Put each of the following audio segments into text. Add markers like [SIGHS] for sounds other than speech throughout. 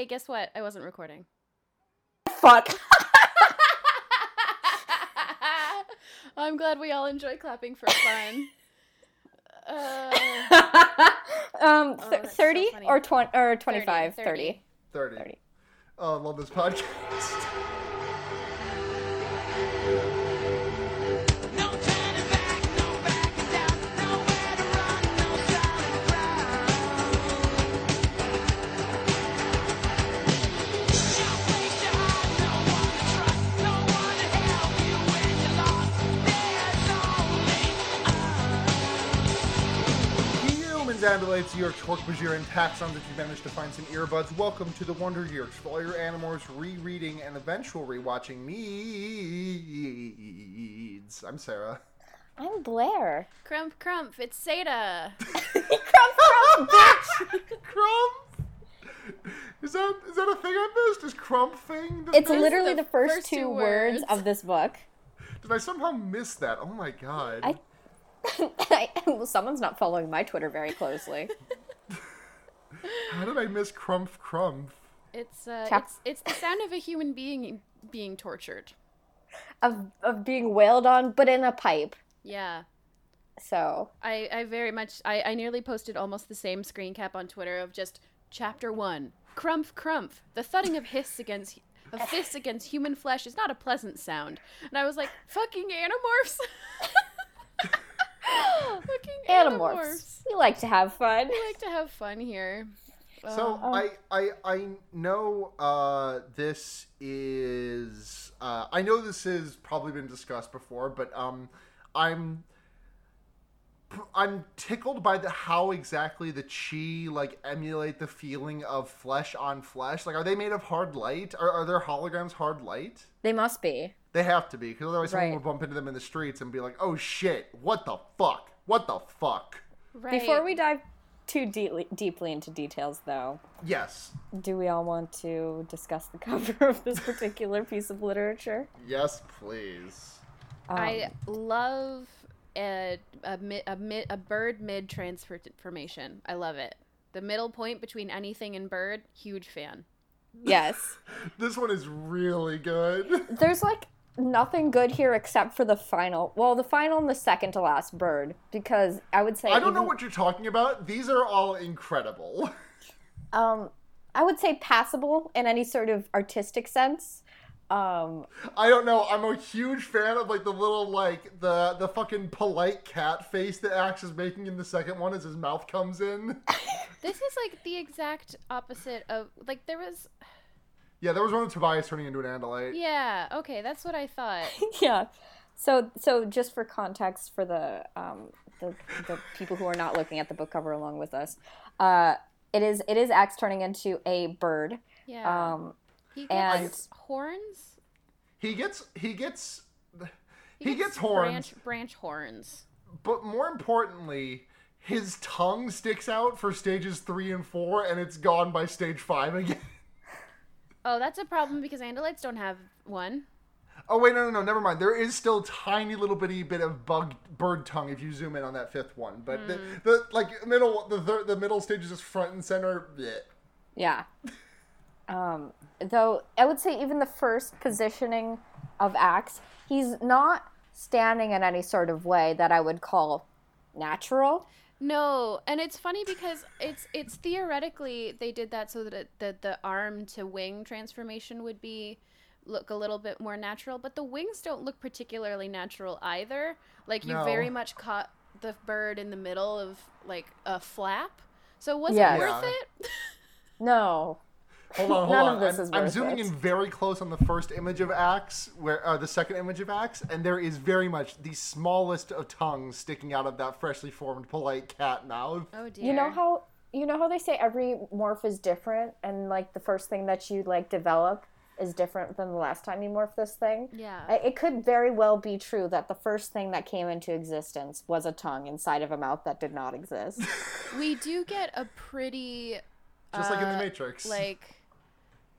Hey, guess what? I wasn't recording. Fuck. [LAUGHS] I'm glad we all enjoy clapping for fun. [LAUGHS] Uh, um, Oh, th- that's so 30 funny. or 20 or 25, 30. 30. 30. 30. Oh, I love this podcast. [LAUGHS] There's only Humans, andalites, Yeerks, Hork-Bajir, and Taxxons if you managed to find some earbuds. Welcome to the Wonder Years for all your Animorphs rereading and eventual rewatching needs. I'm Sarah. I'm Blair. crump, crump. It's Seda. [LAUGHS] [LAUGHS] Crump, crump, bitch. Crump! Is that is that a thing I missed? Is Crump thing? the It's thing? literally the the first, first two, two words. words. of this book. Did I somehow miss that? Oh my god. I- I, well, [LAUGHS] someone's not following my Twitter very closely. [LAUGHS] How did I miss Crump Crump? It's uh, Chap- it's it's the sound of a human being being tortured. of of being wailed on, but in a pipe. Yeah. So I, I very much I, I nearly posted almost the same screen cap on Twitter of just chapter one. Crumph crumph. The thudding of hiss against of [LAUGHS] fists against human flesh is not a pleasant sound. And I was like, fucking animorphs. [GASPS] fucking animorphs, animorphs. we like to have fun. We like to have fun here. So Um, I, I I know uh, this is uh, I know this has probably been discussed before, but um, I'm I'm tickled by the how exactly the Chee like emulate the feeling of flesh on flesh. Like, are they made of hard light? Are, are their holograms hard light? They must be. They have to be, because otherwise someone Right. would bump into them in the streets and be like, "Oh shit! What the fuck? What the fuck?" right. Before we dive too deeply deeply into details, though, Yes, do we all want to discuss the [LAUGHS] cover of this particular piece of literature? yes, please. Um, I love a a, mi- a, a bird mid transformation. I love it. The middle point between anything and bird, huge fan. yes. [LAUGHS] This one is really good. [LAUGHS] There's like nothing good here except for the final. Well, the final and the second to last bird, because I would say I don't know what you're talking about. These are all incredible. [LAUGHS] um I would say passable in any sort of artistic sense. Um I don't know. I'm a huge fan of like the little like the the fucking polite cat face that Ax is making in the second one as his mouth comes in. [LAUGHS] This is like the exact opposite of like there was [SIGHS] Yeah, there was one of Tobias turning into an Andalite. yeah, okay, that's what I thought. [LAUGHS] yeah. So so just for context for the um the, the people who are not looking at the book cover along with us, uh it is it is Ax turning into a bird. Yeah. Um he and- gets horns. He gets he gets He, He gets horns. Branch branch horns. but more importantly, his tongue sticks out for stages 3 and 4 and it's gone by stage 5 again. Oh, that's a problem because Andalites don't have one. Oh wait, no, no, no, never mind. There is still tiny little bitty bit of bug bird tongue if you zoom in on that fifth one, but the, hmm. the like middle the thir- the middle stage is just front and center. bleh. Yeah. Um, though I would say even the first positioning of Ax, he's not standing in any sort of way that I would call natural. No, and it's funny because it's it's theoretically they did that so that it, that the arm to wing transformation would be look a little bit more natural, but the wings don't look particularly natural either. Like you No. very much caught the bird in the middle of like a flap. So was Yes. it worth Yeah. it? [LAUGHS] No. Hold on, [LAUGHS] hold None on. of this I'm, is I'm zooming it. in very close on the first image of Ax, where uh, the second image of Ax, and there is very much the smallest of tongues sticking out of that freshly formed polite cat mouth. Oh dear. You know how you know how they say every morph is different and like the first thing that you like develop is different than the last time you morph this thing? Yeah. It could very well be true that the first thing that came into existence was a tongue inside of a mouth that did not exist. we [LAUGHS] do get a pretty Just like in the Uh, Matrix. like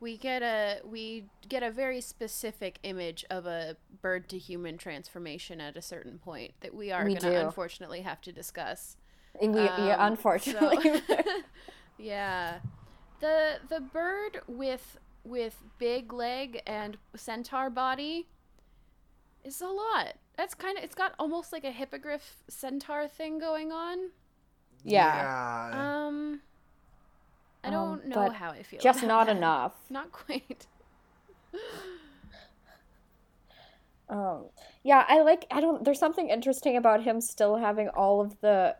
we get a we get a very specific image of a bird to human transformation at a certain point that we are We going to do. unfortunately have to discuss. we, yeah, Um, unfortunately. so- [LAUGHS] [LAUGHS] yeah. the the bird with with big leg and centaur body is a lot. That's kind of it's got almost like a hippogriff centaur thing going on. Yeah. Yeah. Um I Um, don't know how I feel. Just about not that. enough. [LAUGHS] Not quite. [LAUGHS] Um, yeah, I like. I don't. There's something interesting about him still having all of the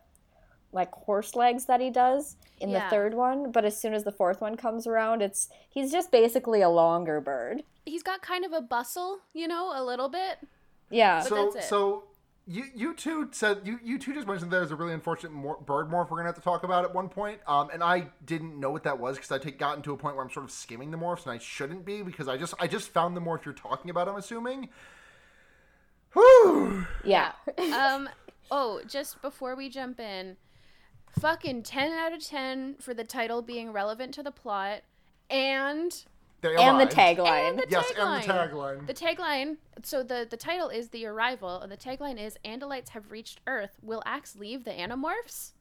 like horse legs that he does in Yeah. the third one, but as soon as the fourth one comes around, it's he's just basically a longer bird. He's got kind of a bustle, you know, a little bit. Yeah. But so that's it. so you you two said you you two just mentioned there's a really unfortunate mor- bird morph we're gonna have to talk about at one point. Um, and I didn't know what that was because I take gotten to a point where I'm sort of skimming the morphs and I shouldn't be because I just I just found the morph you're talking about. I'm assuming. Whew. [SIGHS] yeah. [LAUGHS] um oh just before we jump in fucking 10 out of 10 for the title being relevant to the plot and They and the tagline. and the Yes, tagline. and the tagline. the tagline so the the title is the arrival and the tagline is andalites have reached earth will Ax leave the animorphs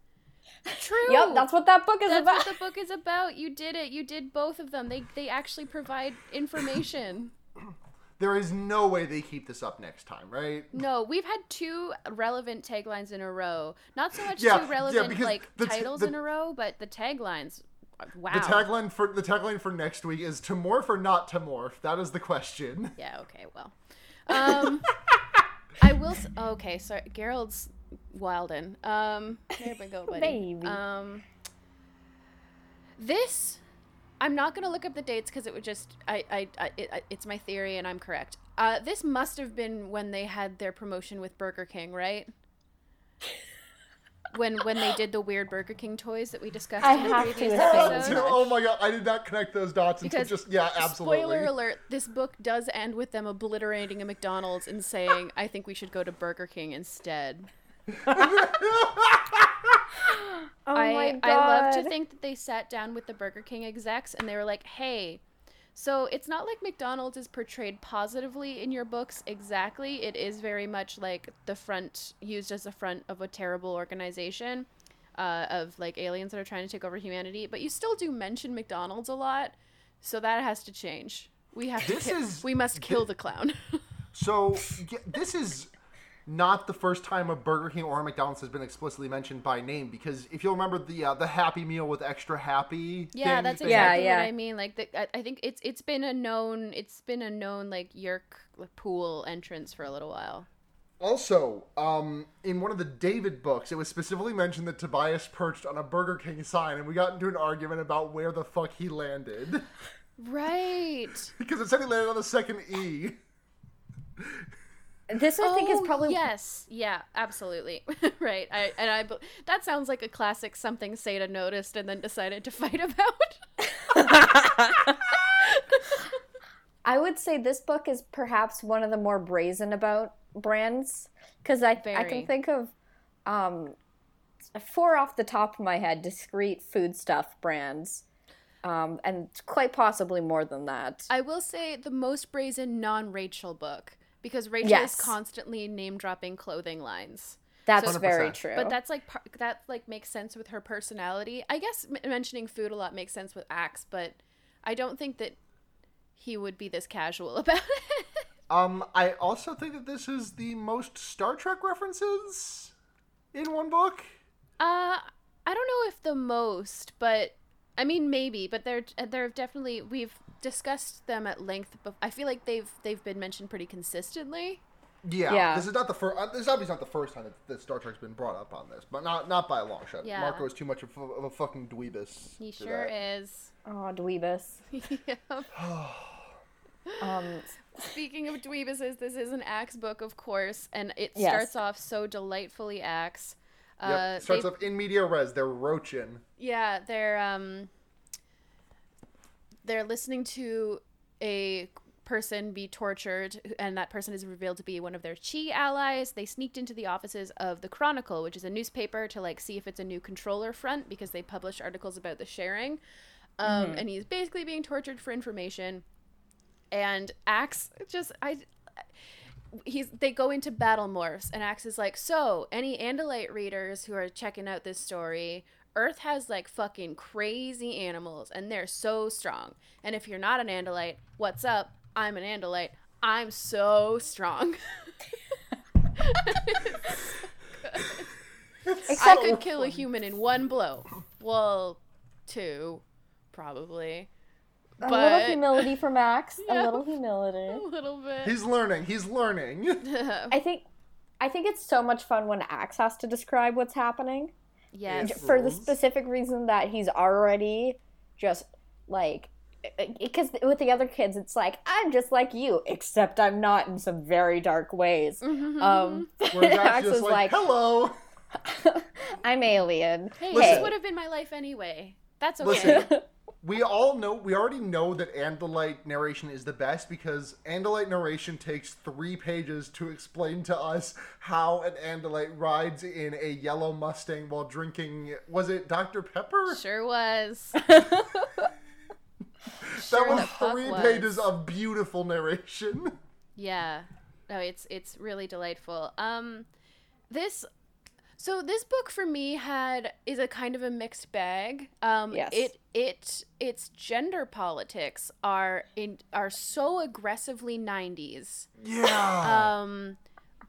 true Yep, that's what that book is that's about. what the book is about you did it you did both of them they they actually provide information [COUGHS] There is no way they keep this up next time, right? No, we've had two relevant taglines in a row. Not so much Yeah, two relevant because like the t- titles the- in a row, but the taglines. Wow. The tagline for the tagline for next week is to morph or not to morph. That is the question. Yeah. Okay. Well, um, [LAUGHS] I will. S- okay. Sorry, Gerald's Wilden. Um, there we go, [LAUGHS] buddy. Baby. Um, this. I'm not gonna look up the dates because it would just I I, I it, it's my theory and I'm correct. Uh, this must have been when they had their promotion with Burger King, right? [LAUGHS] when when they did the weird Burger King toys that we discussed I in the have to previous assume. episode. [LAUGHS] oh my god, I did not connect those dots until Because just yeah, absolutely. Spoiler alert: This book does end with them obliterating a McDonald's and saying, "I think we should go to Burger King instead." [LAUGHS] oh I my god. I love to think that they sat down with the Burger King execs and they were like, "Hey, so it's not like McDonald's is portrayed positively in your books exactly. It is very much like the front used as a front of a terrible organization." Uh, of like aliens that are trying to take over humanity, but you still do mention McDonald's a lot, so that has to change. We have This to. ki- is- we must kill the clown. [LAUGHS] So yeah, this is not the first time a Burger King or a McDonald's has been explicitly mentioned by name because if you'll remember the uh, the Happy Meal with extra happy. Yeah, thing, that's they- Yeah, exactly yeah. what I mean. Like, the, I, I think it's it's been a known it's been a known like Yeerk pool entrance for a little while. Also, um, in one of the David books, it was specifically mentioned that Tobias perched on a Burger King sign, and we got into an argument about where the fuck he landed Right. [LAUGHS] because it said he landed on the second E. This I think is Oh, probably yes, yeah, absolutely, [LAUGHS] right. I and I that sounds like a classic something Seda noticed and then decided to [LAUGHS] fight about. I would say this book is perhaps one of the more brazen about brands because I I can think of um, four off the top of my head discrete foodstuff brands, um, and quite possibly more than that. I will say the most brazen non-Rachel book because Rachel Yes. is constantly name dropping clothing lines. That's So- very true. But that's like par- that like makes sense with her personality. I guess m- mentioning food a lot makes sense with Ax, but I don't think that he would be this casual [LAUGHS] about it. Um, I also think that this is the most Star Trek references in one book. uh, I don't know if the most, but I mean maybe. But there there they're definitely we've discussed them at length. But I feel like they've they've been mentioned pretty consistently. Yeah, Yeah. this is not the first. Uh, this is obviously not the first time that, that Star Trek's been brought up on this, but not not by a long shot. Yeah. Marco is too much of a, of a fucking dweebus. He sure that. is. oh, dweebus. [LAUGHS] Yep. [SIGHS] Um, Speaking of dweebuses, this is an Ax book, of course, and it Yes. starts off so delightfully Ax. Yep. Uh, Starts off in media res. They're roaching. Yeah, they're um they're listening to a person be tortured and that person is revealed to be one of their Chee allies. They sneaked into the offices of the Chronicle, which is a newspaper to like see if it's a new controller front because they publish articles about the sharing. Um and he's basically being tortured for information. And Ax just I he's they go into battle morphs and Ax is like, so any Andalite readers who are checking out this story Earth has like fucking crazy animals and they're so strong. And if you're not an Andalite, what's up? I'm an Andalite. I'm so strong. [LAUGHS] I could kill a human in one blow. Well, two, probably. a little humility for Max. [LAUGHS] Yeah. A little humility. a little bit. He's learning. He's learning. [LAUGHS] I think I think it's so much fun when Ax has to describe what's happening. Yes. For the specific reason that he's already just like because with the other kids it's like I'm just like you except I'm not in some very dark ways. Mm-hmm. Um [LAUGHS] Where Jack's is like, like, hello. [LAUGHS] I'm alien. Hey, Listen. this would have been my life anyway. That's okay. Listen, we all know, we already know that Andalite narration is the best because Andalite narration takes three pages to explain to us how an Andalite rides in a yellow Mustang while drinking, was it Dr. Pepper? Sure was. [LAUGHS] that sure was the fuck three was. pages of beautiful narration. Yeah. No, it's it's really delightful. Um this so this book for me had is a kind of a mixed bag. Um Yes. it it its gender politics are in are so aggressively 90s. Yeah. Um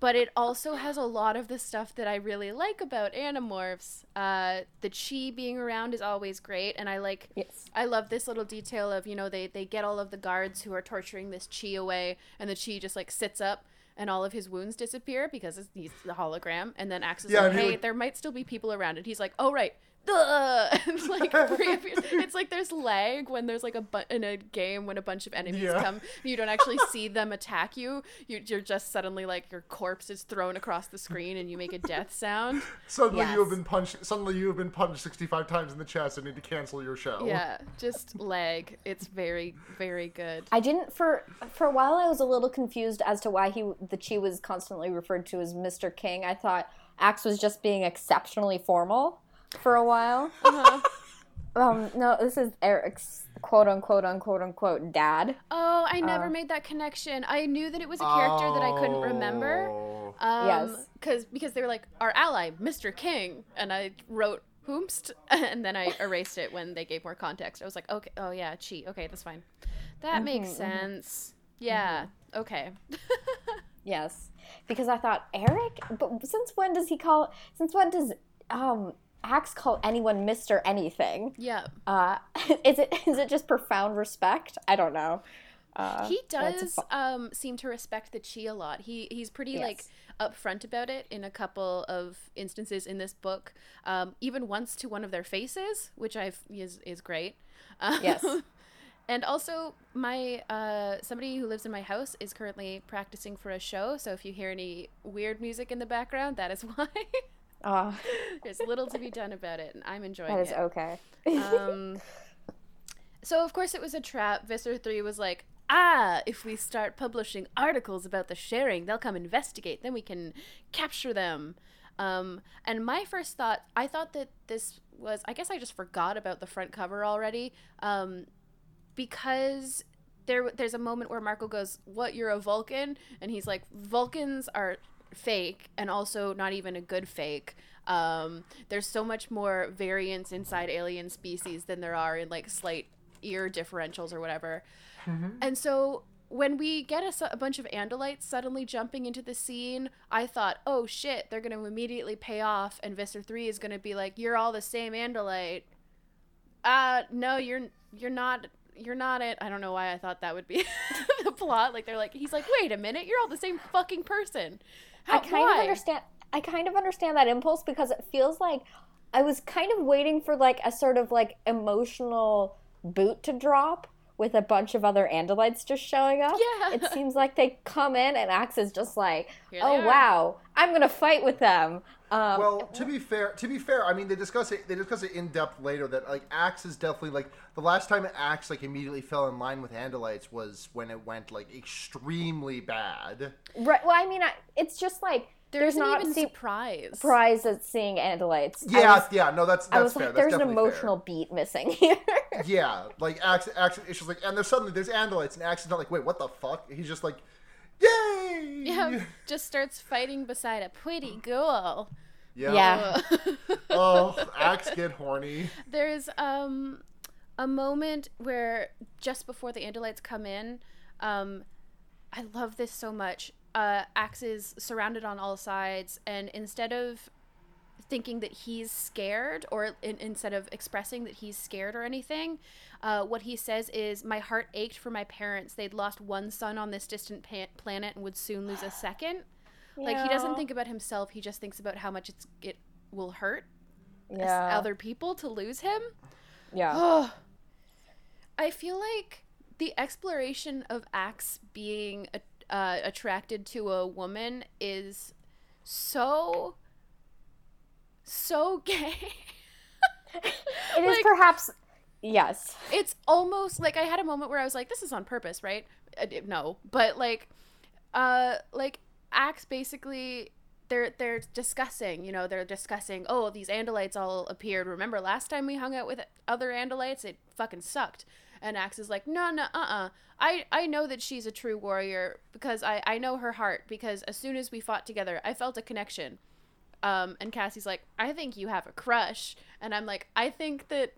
but it also has a lot of the stuff that I really like about Animorphs. Uh, the Chee being around is always great, and I like Yes. I love this little detail of you know they they get all of the guards who are torturing this Chee away, and the Chee just like sits up, and all of his wounds disappear because he's the hologram. And then Ax is Yeah, like, "Hey, like- there might still be people around," and he's like, "Oh right." Duh! [LAUGHS] And, like [LAUGHS] it's like there's lag when there's like a bu- in a game when a bunch of enemies Yeah. come you don't actually [LAUGHS] see them attack you. you you're just suddenly like your corpse is thrown across the screen and you make a death sound suddenly you have been punched. Suddenly you have been punched sixty-five times in the chest and need to cancel your show. yeah just lag it's very very good I didn't for for a while. I was a little confused as to why he the Chee was constantly referred to as Mr. King. I thought Ax was just being exceptionally formal for a while. Uh-huh. Um, no, this is Eric's quote unquote unquote unquote dad. Oh, I never Uh. made that connection. I knew that it was a character that I couldn't remember. Oh. Um, Yes. Cause, because they were like, our ally, Mr. King. And I wrote, whomst? [LAUGHS] And then I [LAUGHS] erased it when they gave more context. I was like, okay, oh yeah, Chee. Okay, that's fine. That makes sense. Yeah, okay. [LAUGHS] Yes, because I thought Eric. But since when does he call? Since when does um Ax call anyone Mister anything? yeah. Uh, [LAUGHS] is it is it just profound respect? I don't know. Uh, He does um, seem to respect the Chee a lot. He he's pretty like upfront about it in a couple of instances in this book. Um, even once to one of their faces, which I've is is great. Um, Yes. [LAUGHS] And also, my uh, somebody who lives in my house is currently practicing for a show. So if you hear any weird music in the background, that is [LAUGHS] why. Uh, [LAUGHS] There's little to be done about it, and I'm enjoying that is it. okay. Um, [LAUGHS] so of course it was a trap. Visser three was like, ah, if we start publishing articles about the sharing, they'll come investigate. Then we can capture them. Um, and my first thought, I thought that this was. I guess I just forgot about the front cover already. Um, because there there's a moment where Marco goes, "What? You're a Vulcan?" And he's like, "Vulcans are fake, and also not even a good fake." Um, there's so much more variance inside alien species than there are in like slight ear differentials or whatever. And so when we get a, a bunch of Andalites suddenly jumping into the scene, I thought, oh shit, they're going to immediately pay off, and Visser 3 is going to be like, you're all the same Andalite. Uh, no, you're you're not. You're not it. I don't know why I thought that would be [LAUGHS] the plot. Like they're like, he's like, wait a minute, you're all the same fucking person. How, I kind why? of understand. I kind of understand that impulse because it feels like I was kind of waiting for like a sort of like emotional boot to drop with a bunch of other Andalites just showing up. Yeah. It seems like they come in and Ax is just like, "Oh are." wow, I'm gonna fight with them." Um, Well, to be fair, to be fair, I mean they discuss it. They discuss it in depth later. That like Ax is definitely like the last time Ax like immediately fell in line with Andalites was when it went like extremely bad. right. Well, I mean, I, it's just like There there's isn't not even se- surprise. surprise at seeing Andalites. I Yeah, was, yeah, no, that's that's I was fair. like, that's there's an definitely emotional beat missing here. [LAUGHS] Yeah, like Ax, Ax, it's just like, and there's suddenly there's Andalites, and Ax is not like, wait, what the fuck? He's just like, yay! Yeah, [LAUGHS] just starts fighting beside a pretty girl. Yeah. Yeah. [LAUGHS] Oh, Ax get horny. There's um a moment where just before the Andalites come in, um, I love this so much. Uh, Ax is surrounded on all sides, and instead of thinking that he's scared, or in, instead of expressing that he's scared or anything, uh, what he says is, "My heart ached for my parents. They'd lost one son on this distant pa- planet and would soon lose a second. Like he doesn't think about himself. He just thinks about how much it's it will hurt Yeah. other people to lose him. yeah. Oh, [SIGHS] I feel like the exploration of Ax being uh, attracted to a woman is so so [LAUGHS] gay. It is like- perhaps yes. it's almost like I had a moment where I was like, "This is on purpose, right?" Uh, no, but like, uh, like acts basically. They're, they're discussing, you know, they're discussing, oh, these Andalites all appeared. Remember last time we hung out with other Andalites? It fucking sucked. And Ax is like, no, no, uh-uh. I, I know that she's a true warrior because I, I know her heart because as soon as we fought together, I felt a connection. Um, and Cassie's like, I think you have a crush. And I'm like, I think that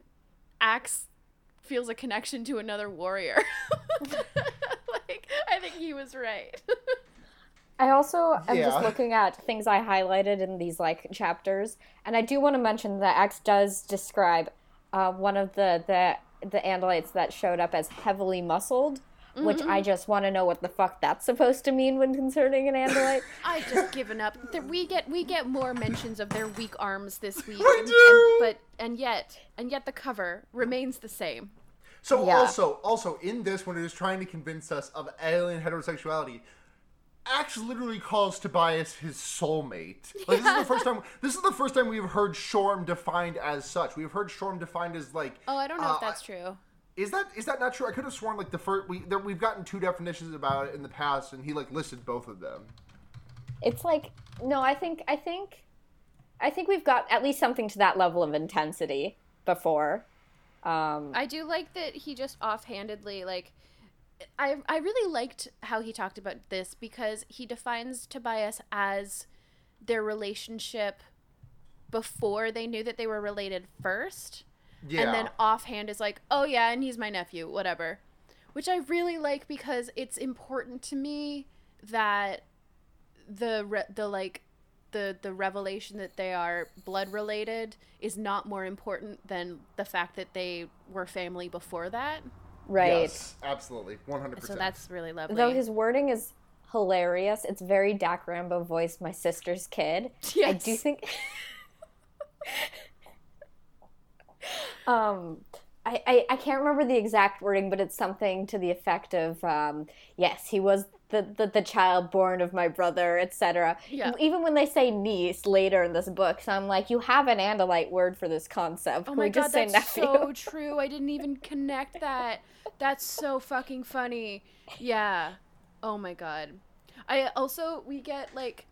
Ax feels a connection to another warrior. [LAUGHS] like, I think he was right. I also am Yeah. just looking at things I highlighted in these like chapters, and I do want to mention that X does describe uh, one of the the the Andalites that showed up as heavily muscled, which I mm-hmm. just want to know what the fuck that's supposed to mean when concerning an Andalite. [LAUGHS] I've just given up. There- We get we get more mentions of their weak arms this [LAUGHS] week, We and, do! and- but and yet and yet the cover remains the same. So Yeah. also, also in this, when it is trying to convince us of alien heterosexuality, Ax literally calls Tobias his soulmate. Like this is the first time. This is the first time we've heard Shorm defined as such. We've heard Shorm defined as like. Oh, I don't know uh, if that's true. Is that is that not true? I could have sworn like the first we there, we've gotten two definitions about it in the past, and he like listed both of them. It's like no, I think I think I think we've got at least something to that level of intensity before. Um, I do like that he just offhandedly like I I really liked how he talked about this because he defines Tobias as their relationship before they knew that they were related first. Yeah. And then offhand is like, "Oh yeah, and he's my nephew, whatever." Which I really like because it's important to me that the re- the like the the revelation that they are blood related is not more important than the fact that they were family before that. Right. Yes, absolutely, 100%. So percent. that's really lovely. Though his wording is hilarious, it's very Dak Rambo voice, my sister's kid. [LAUGHS] I do think. [LAUGHS] um, I, I I can't remember the exact wording, but it's something to the effect of, um, "Yes, he was the, the the child born of my brother, etc." Yeah. Even when they say niece later in this book, so I'm like, you have an Andalite word for this concept. Oh my we god, just say that's nephew? so [LAUGHS] true. I didn't even connect that. That's so fucking funny. Yeah. Oh my god. I also we get like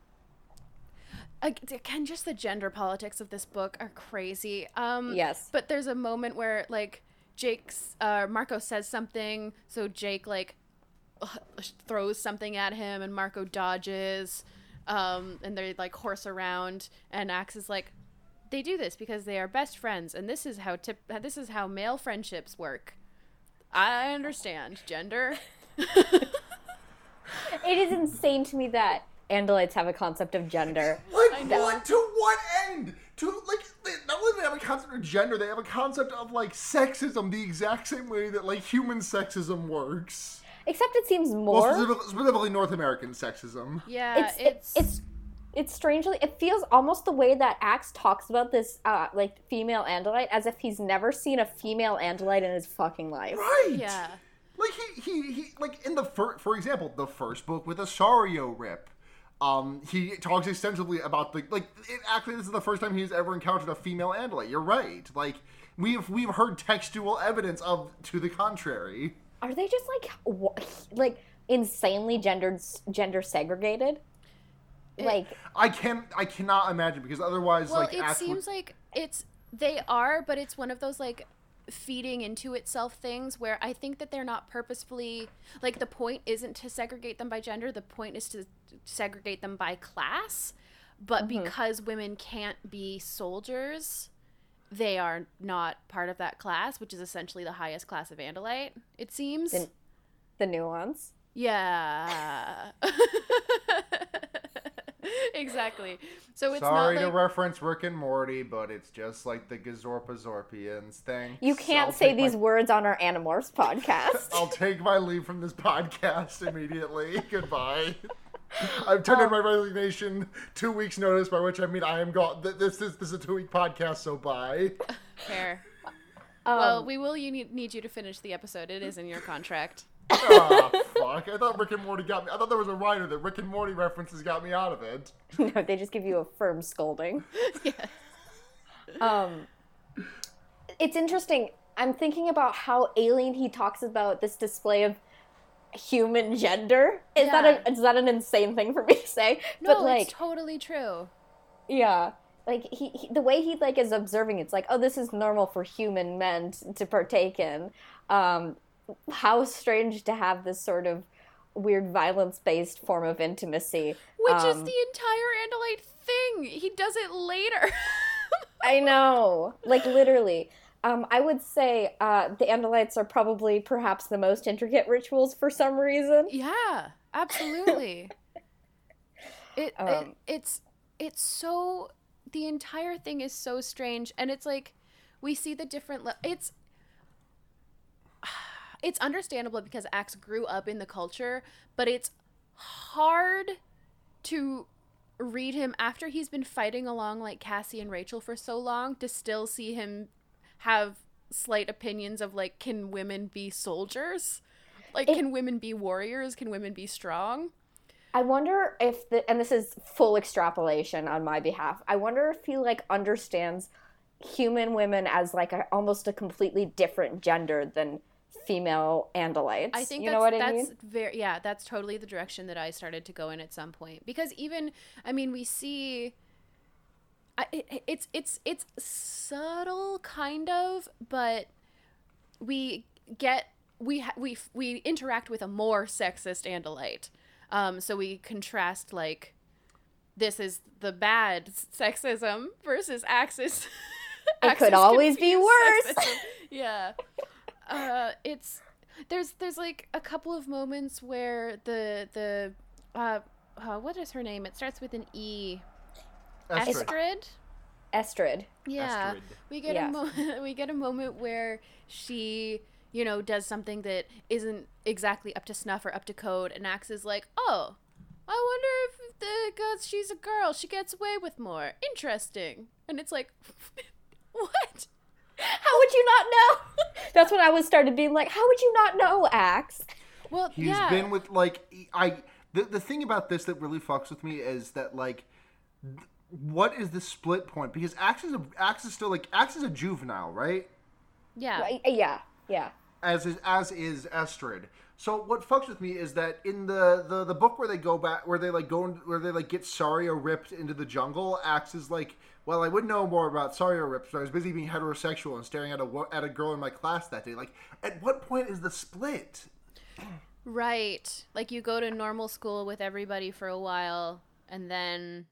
ag- again just the gender politics of this book are crazy. Um Yes. But there's a moment where like Jake's uh Marco says something, so Jake like throws something at him and Marco dodges um and they like horse around and Ax is like they do this because they are best friends and this is how tip this is how male friendships work. I understand gender. [LAUGHS] It is insane to me that Andalites have a concept of gender. Like what? To what end? To like they, not only do they have a concept of gender, they have a concept of like sexism the exact same way that like human sexism works. Except it seems Well, more. specifically, specifically North American sexism. Yeah, it's it's it's it's strangely it feels almost the way that Ax talks about this uh like female Andalite as if he's never seen a female Andalite in his fucking life. Right. yeah. Like he he he like in the fir- for example the first book with a Sario Rip. Um, he talks extensively about the like. It, actually, this is the first time he's ever encountered a female Andalite. You're right. Like we've we've heard textual evidence of to the contrary. Are they just like wha- [LAUGHS] like insanely gendered gender segregated? Eh, like I can I cannot imagine because otherwise, Well, like, it Ax would- seems like it's they are, but it's one of those like feeding into itself things where I think that they're not purposefully like the point isn't to segregate them by gender, the point is to segregate them by class. but mm-hmm. because women can't be soldiers, they are not part of that class, which is essentially the highest class of Andalite, it seems. The- The nuance. yeah. [LAUGHS] exactly. So it's Sorry not to reference Rick and Morty, but it's just like the Gazorpazorpians thing. You can't I'll say take my- these words on our Animorphs [LAUGHS] podcast. I'll take my leave from this podcast immediately. [LAUGHS] Goodbye. [LAUGHS] I've turned in Um, my resignation. Two weeks notice, by which I mean I am gone. th- This is this is a two week podcast, so bye. [LAUGHS] fair. Um, well, we will you need, need you to finish the episode. It is in your contract. oh [LAUGHS] fuck! I thought Rick and Morty got me. I thought there was a writer that Rick and Morty references got me out of it. no, they just give you a firm scolding. yeah. Um, it's interesting. I'm thinking about how alien he talks about this display of human gender. Is that Yeah. a, is that an insane thing for me to say? No, but like, it's totally true. yeah, like he, he the way he like is observing, it's like, oh, this is normal for human men t- to partake in. Um, how strange to have this sort of weird violence-based form of intimacy. Which is Um, the entire Andalite thing. He does it later. [LAUGHS] I know, like literally. Um, I would say uh, the Andalites are probably perhaps the most intricate rituals for some reason. yeah, absolutely. [LAUGHS] It, it Um, it's it's so the entire thing is so strange and it's like we see the different le- it's [SIGHS] it's understandable because Ax grew up in the culture, but it's hard to read him after he's been fighting along like Cassie and Rachel for so long to still see him have slight opinions of like can women be soldiers? Like It- can women be warriors? Can women be strong? I wonder if the and this is full extrapolation on my behalf. I wonder if he like understands human women as like a, almost a completely different gender than female Andalites. I think you know what I that's mean. very yeah, that's totally the direction that I started to go in at some point because even I mean we see I, it, it's it's it's subtle kind of, but we get we ha- we f- we interact with a more sexist Andalite. Um, so we contrast like this is the bad sexism versus Axis. It could always be worse. yeah. Uh, it's there's there's like a couple of moments where the the uh, uh what is her name? It starts with an E. Estrid. Estrid. Estrid. Yeah, Estrid. we get Yes. a moment. [LAUGHS] We get a moment where she, you know, does something that isn't exactly up to snuff or up to code, and Ax is like, "Oh, I wonder if the because she's a girl, she gets away with more. Interesting." And it's like, [LAUGHS] what? How would you not know? [LAUGHS] That's when I was started being like, how would you not know, Ax? Well, He's yeah, been with like I. The the thing about this that really fucks with me is that like, th- what is the split point? Because Ax is a, Ax is still like Ax is a juvenile, right? yeah, Right, Yeah, yeah. as is as is Estrid. So what fucks with me is that in the, the the book where they go back where they like go in, where they like get Sario ripped into the jungle, Ax is like, well, I would know more about Sario ripped, but I was busy being heterosexual and staring at a at a girl in my class that day. Like, at what point is the split? right. Like you go to normal school with everybody for a while, and then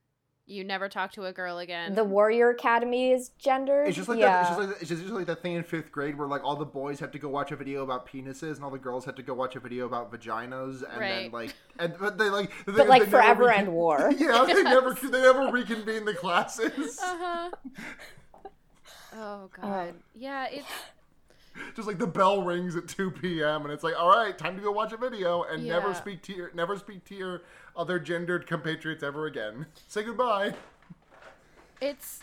you never talk to a girl again. The Warrior Academy is gendered. It's just like yeah. that, it's just like it's just like that thing in fifth grade where like all the boys have to go watch a video about penises and all the girls had to go watch a video about vaginas and then like and but they like they, but like they forever recon- end war. [LAUGHS] Yeah, they never they never reconvene the classes. uh-huh. [LAUGHS] Oh god. yeah, it's [LAUGHS] Just like the bell rings at two p.m. and it's like, all right, time to go watch a video and never speak to your never speak to your other gendered compatriots ever again. [LAUGHS] Say goodbye. it's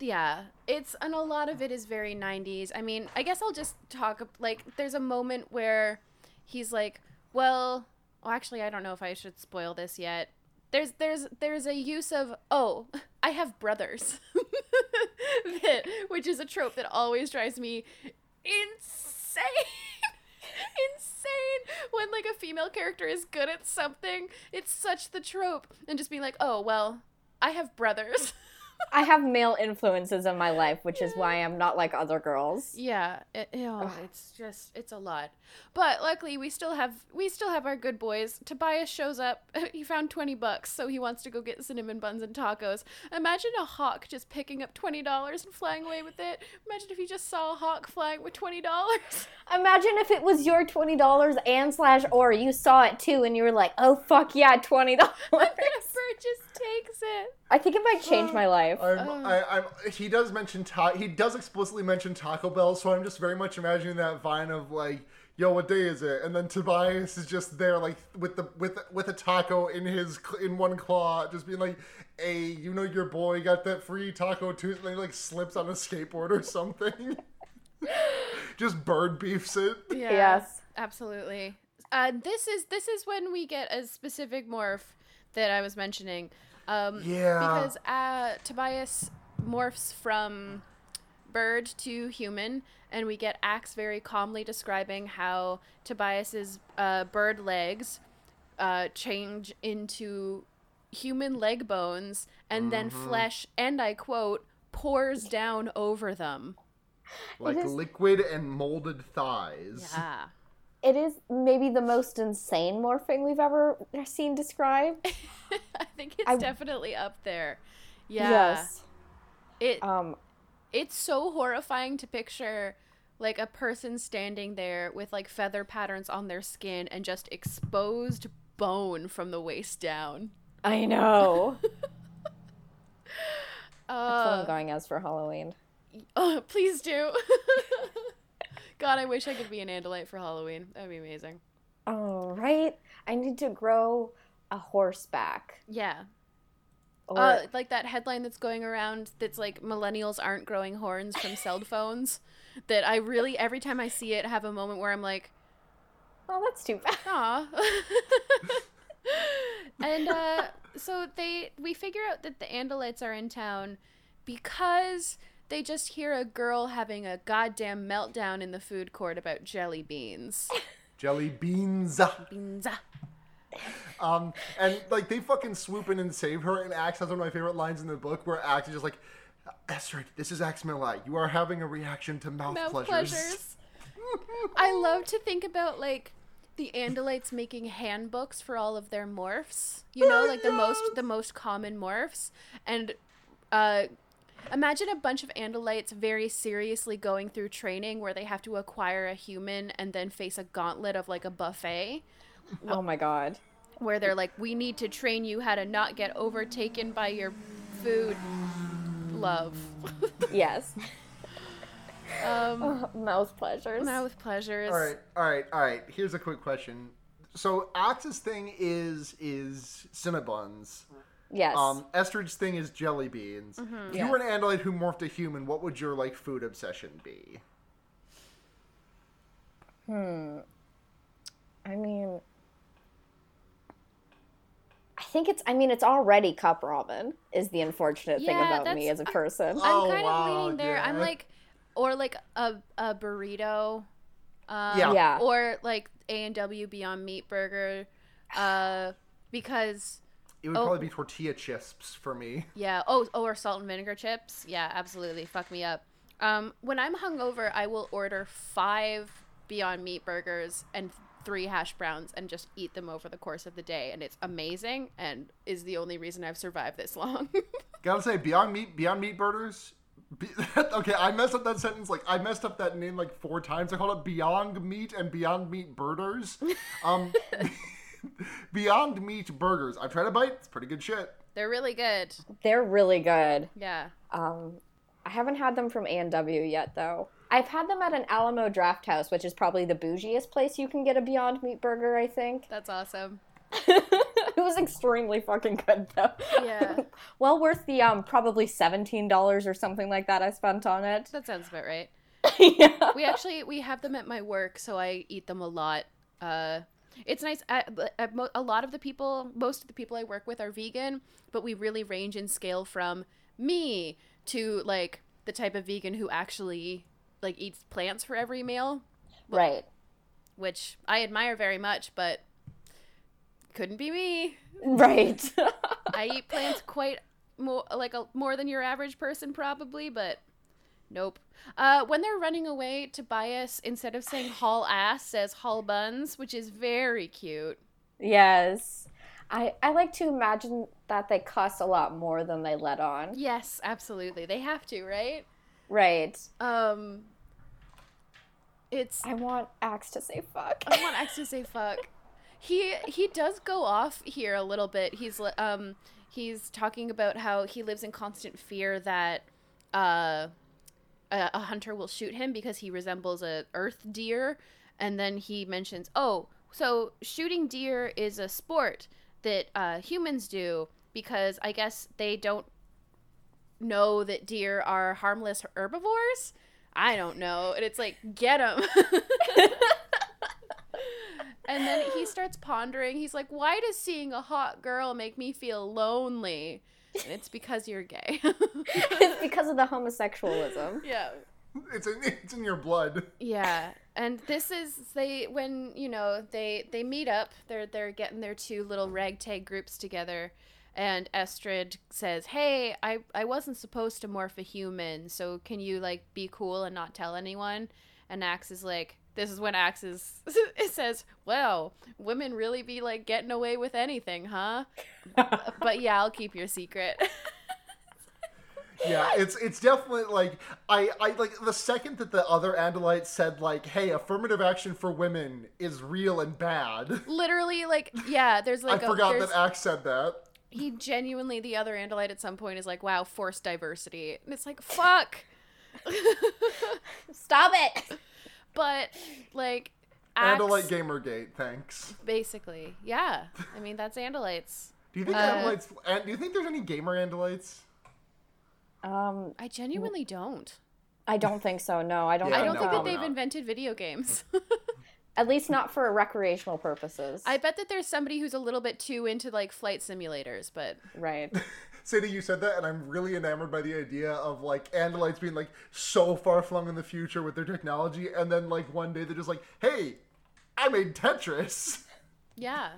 yeah it's and a lot of it is very 90s i mean i guess i'll just talk like there's a moment where he's like well well actually i don't know if i should spoil this yet there's there's there's a use of oh [LAUGHS] i have brothers that, which is a trope that always drives me insane. [LAUGHS] Insane. When like a female character is good at something it's such the trope. And just being like oh well i have brothers [LAUGHS] I have male influences in my life, which is why I'm not like other girls. Yeah, it, oh, it's just it's a lot. But luckily, we still have we still have our good boys. Tobias shows up. [LAUGHS] He found twenty bucks, so he wants to go get cinnamon buns and tacos. Imagine a hawk just picking up twenty dollars and flying away with it. Imagine if you just saw a hawk flying with twenty dollars. [LAUGHS] Imagine if it was your twenty dollars and slash or you saw it too and you were like, oh fuck yeah, twenty dollars. the bird just takes it. I think it might change my life. I'm, I, I'm, he does mention ta- he does explicitly mention Taco Bell, so I'm just very much imagining that vine of like, "Yo, what day is it?" And then Tobias is just there, like with the with with a taco in his in one claw, just being like, "Hey, you know your boy got that free taco too?" And he like slips on a skateboard or something. [LAUGHS] just bird beefs it. Yeah, Yes. absolutely. Uh, this is this is when we get a specific morph that I was mentioning. Um, Yeah. Because uh, Tobias morphs from bird to human, and we get Ax very calmly describing how Tobias's uh, bird legs uh, change into human leg bones, and then flesh, and I quote, pours down over them. Like is- liquid and molded thighs. Yeah. It is maybe the most insane morphing we've ever seen described. [LAUGHS] I think it's I- definitely up there. Yeah. Yes. It Um, it's so horrifying to picture like a person standing there with like feather patterns on their skin and just exposed bone from the waist down. I know. [LAUGHS] That's what Uh, I'm going as for Halloween. oh, [LAUGHS] please do. God, I wish I could be an Andalite for Halloween. That'd be amazing. All right. I need to grow a horseback. Yeah. Or Uh, like that headline that's going around that's like millennials aren't growing horns from cell [LAUGHS] phones. That I really every time I see it have a moment where I'm like, oh, that's too bad. Aw. [LAUGHS] and uh, so they we figure out that the Andalites are in town because they just hear a girl having a goddamn meltdown in the food court about jelly beans. [LAUGHS] Jelly beans. Beans. Um, and like they fucking swoop in and save her. And Ax has one of my favorite lines in the book where Ax is just like, Estrid, this is Aximili. You are having a reaction to mouth, Mouth pleasures. pleasures. [LAUGHS] I love to think about like the Andalites making handbooks for all of their morphs. You know, like the [LAUGHS] most the most common morphs. And uh imagine a bunch of Andalites very seriously going through training where they have to acquire a human and then face a gauntlet of like a buffet Oh my god. where they're like, We need to train you how to not get overtaken by your food love. [LAUGHS] Yes. um [LAUGHS] Mouth pleasures. mouth pleasures. All right, all right, all right. Here's a quick question. So Ax's thing is is Cinnabons. Yes. Um, Estrid's thing is jelly beans. If you were an Andalite who morphed a human, what would your like food obsession be? Hmm. I mean, I think it's. I mean, it's already cup ramen. Is the unfortunate thing about me as a person. I'm Oh, kind wow, of leaning there. I'm like, or like a a burrito, um, Yeah. Yeah. or like A and W Beyond Meat Burger, uh, because It would Oh. probably be tortilla chips for me. yeah. Oh, oh, or salt and vinegar chips. Yeah, absolutely. Fuck me up. Um, when I'm hungover, I will order five Beyond Meat burgers and three hash browns and just eat them over the course of the day, and it's amazing and is the only reason I've survived this [LAUGHS] long. Gotta say, Beyond Meat, Beyond Meat Burgers. Be- [LAUGHS] okay, I messed up that sentence. Like I messed up that name like four times. I called it Beyond Meat and Beyond Meat Burgers. Um, [LAUGHS] Beyond Meat Burgers. I've tried a bite. It's pretty good shit. They're really good. They're really good. Yeah. Um, I haven't had them from A and W yet, though. I've had them at an Alamo Drafthouse, which is probably the bougiest place you can get a Beyond Meat burger. I think That's awesome. [LAUGHS] it was extremely fucking good, though. Yeah. [LAUGHS] well worth the um probably seventeen dollars or something like that I spent on it. That sounds about right. [LAUGHS] yeah. We actually we have them at my work, so I eat them a lot. Uh, it's nice. Uh, I, I- uh, mo- a lot of the people, most of the people I work with are vegan, but we really range in scale from me to like the type of vegan who actually like eats plants for every meal, Right. which I admire very much, but couldn't be me. Right. [LAUGHS] I eat plants quite more like a more than your average person probably, but nope. Uh, when they're running away, Tobias instead of saying haul ass says haul buns, which is very cute. Yes. I, I like to imagine that they cost a lot more than they let on. Yes, absolutely. They have to, right? Right. Um, it's I want Ax to say fuck. I want X to say fuck. He he does go off here a little bit. He's um he's talking about how he lives in constant fear that uh a, a hunter will shoot him because he resembles a earth deer and then he mentions, "Oh, so shooting deer is a sport that uh humans do because I guess they don't know that deer are harmless herbivores." I don't know. And it's like, get him. [LAUGHS] and then he starts pondering. He's like, why does seeing a hot girl make me feel lonely? And it's because you're gay. [LAUGHS] it's because of the homosexualism. yeah. It's in it's in your blood. Yeah. And this is they when, you know, they they meet up. They're they're getting their two little ragtag groups together. And Estrid says, "Hey, I I wasn't supposed to morph a human, so can you like be cool and not tell anyone?" And Ax is like, "This is when Ax is [LAUGHS] it says, "Well, women really be like getting away with anything, huh?" [LAUGHS] but yeah, I'll keep your secret. [LAUGHS] Yeah, it's it's definitely like I I like the second that the other Andalites said like, "Hey, affirmative action for women is real and bad." Literally, like, yeah, there's like I a, forgot that Ax said that. he genuinely the other Andalite at some point is like, "Wow, forced diversity," and it's like, "Fuck." Stop it! But like, Ax, Andalite Gamergate, thanks. basically, yeah. I mean, that's Andalites. Do you think Uh, Andalites? Do you think there's any gamer Andalites? Um, I genuinely don't. I don't think so. No, I don't. Yeah, I think don't no, think that they've not. invented video games. [LAUGHS] At least not for recreational purposes. I bet that there's somebody who's a little bit too into like flight simulators, but right. [LAUGHS] Sadie, you said that, and I'm really enamored by the idea of like Andalites being like so far flung in the future with their technology, and then like one day they're just like, "Hey, I made Tetris." yeah.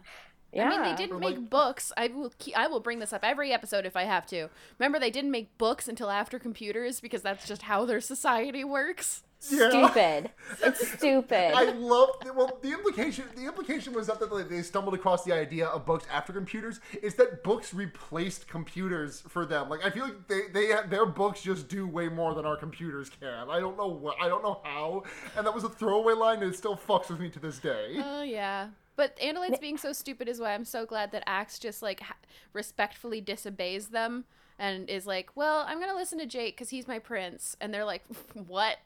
Yeah. I mean, they didn't Or, make like- books. I will. Keep, I will bring this up every episode if I have to. Remember, they didn't make books until after computers because that's just how their society works. Yeah. Stupid. [LAUGHS] It's stupid. I love well the implication the implication was not that like, they stumbled across the idea of books after computers it's that books replaced computers for them like I feel like they, they their books just do way more than our computers can I don't know what I don't know how and that was a throwaway line and it still fucks with me to this day Oh yeah. But Andalites being so stupid is why I'm so glad that Ax just like ha- respectfully disobeys them and is like, "Well, I'm gonna listen to Jake because he's my prince," and they're like, [LAUGHS] "What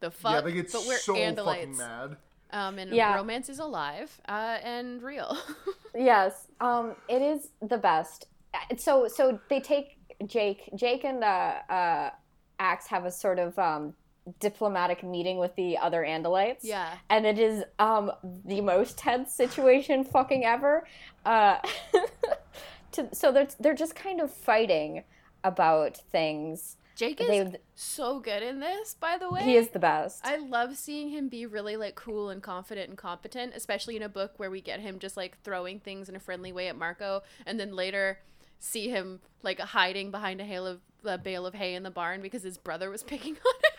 the fuck?" yeah they get but we're so fucking Andalites. mad Um, and Yeah. romance is alive uh, and real. [LAUGHS] Yes, um, it is the best. Uh, So, so they take Jake. Jake and uh, uh, Ax have a sort of um, diplomatic meeting with the other Andalites. Yeah. and it is um, the most tense situation fucking ever. Uh, [LAUGHS] to, so they're they're just kind of fighting about things. Jake is They- so good in this, by the way. He is the best. I love seeing him be really like cool and confident and competent, especially in a book where we get him just like throwing things in a friendly way at Marco, and then later see him like hiding behind a hail of a bale of hay in the barn because his brother was [LAUGHS] picking on him.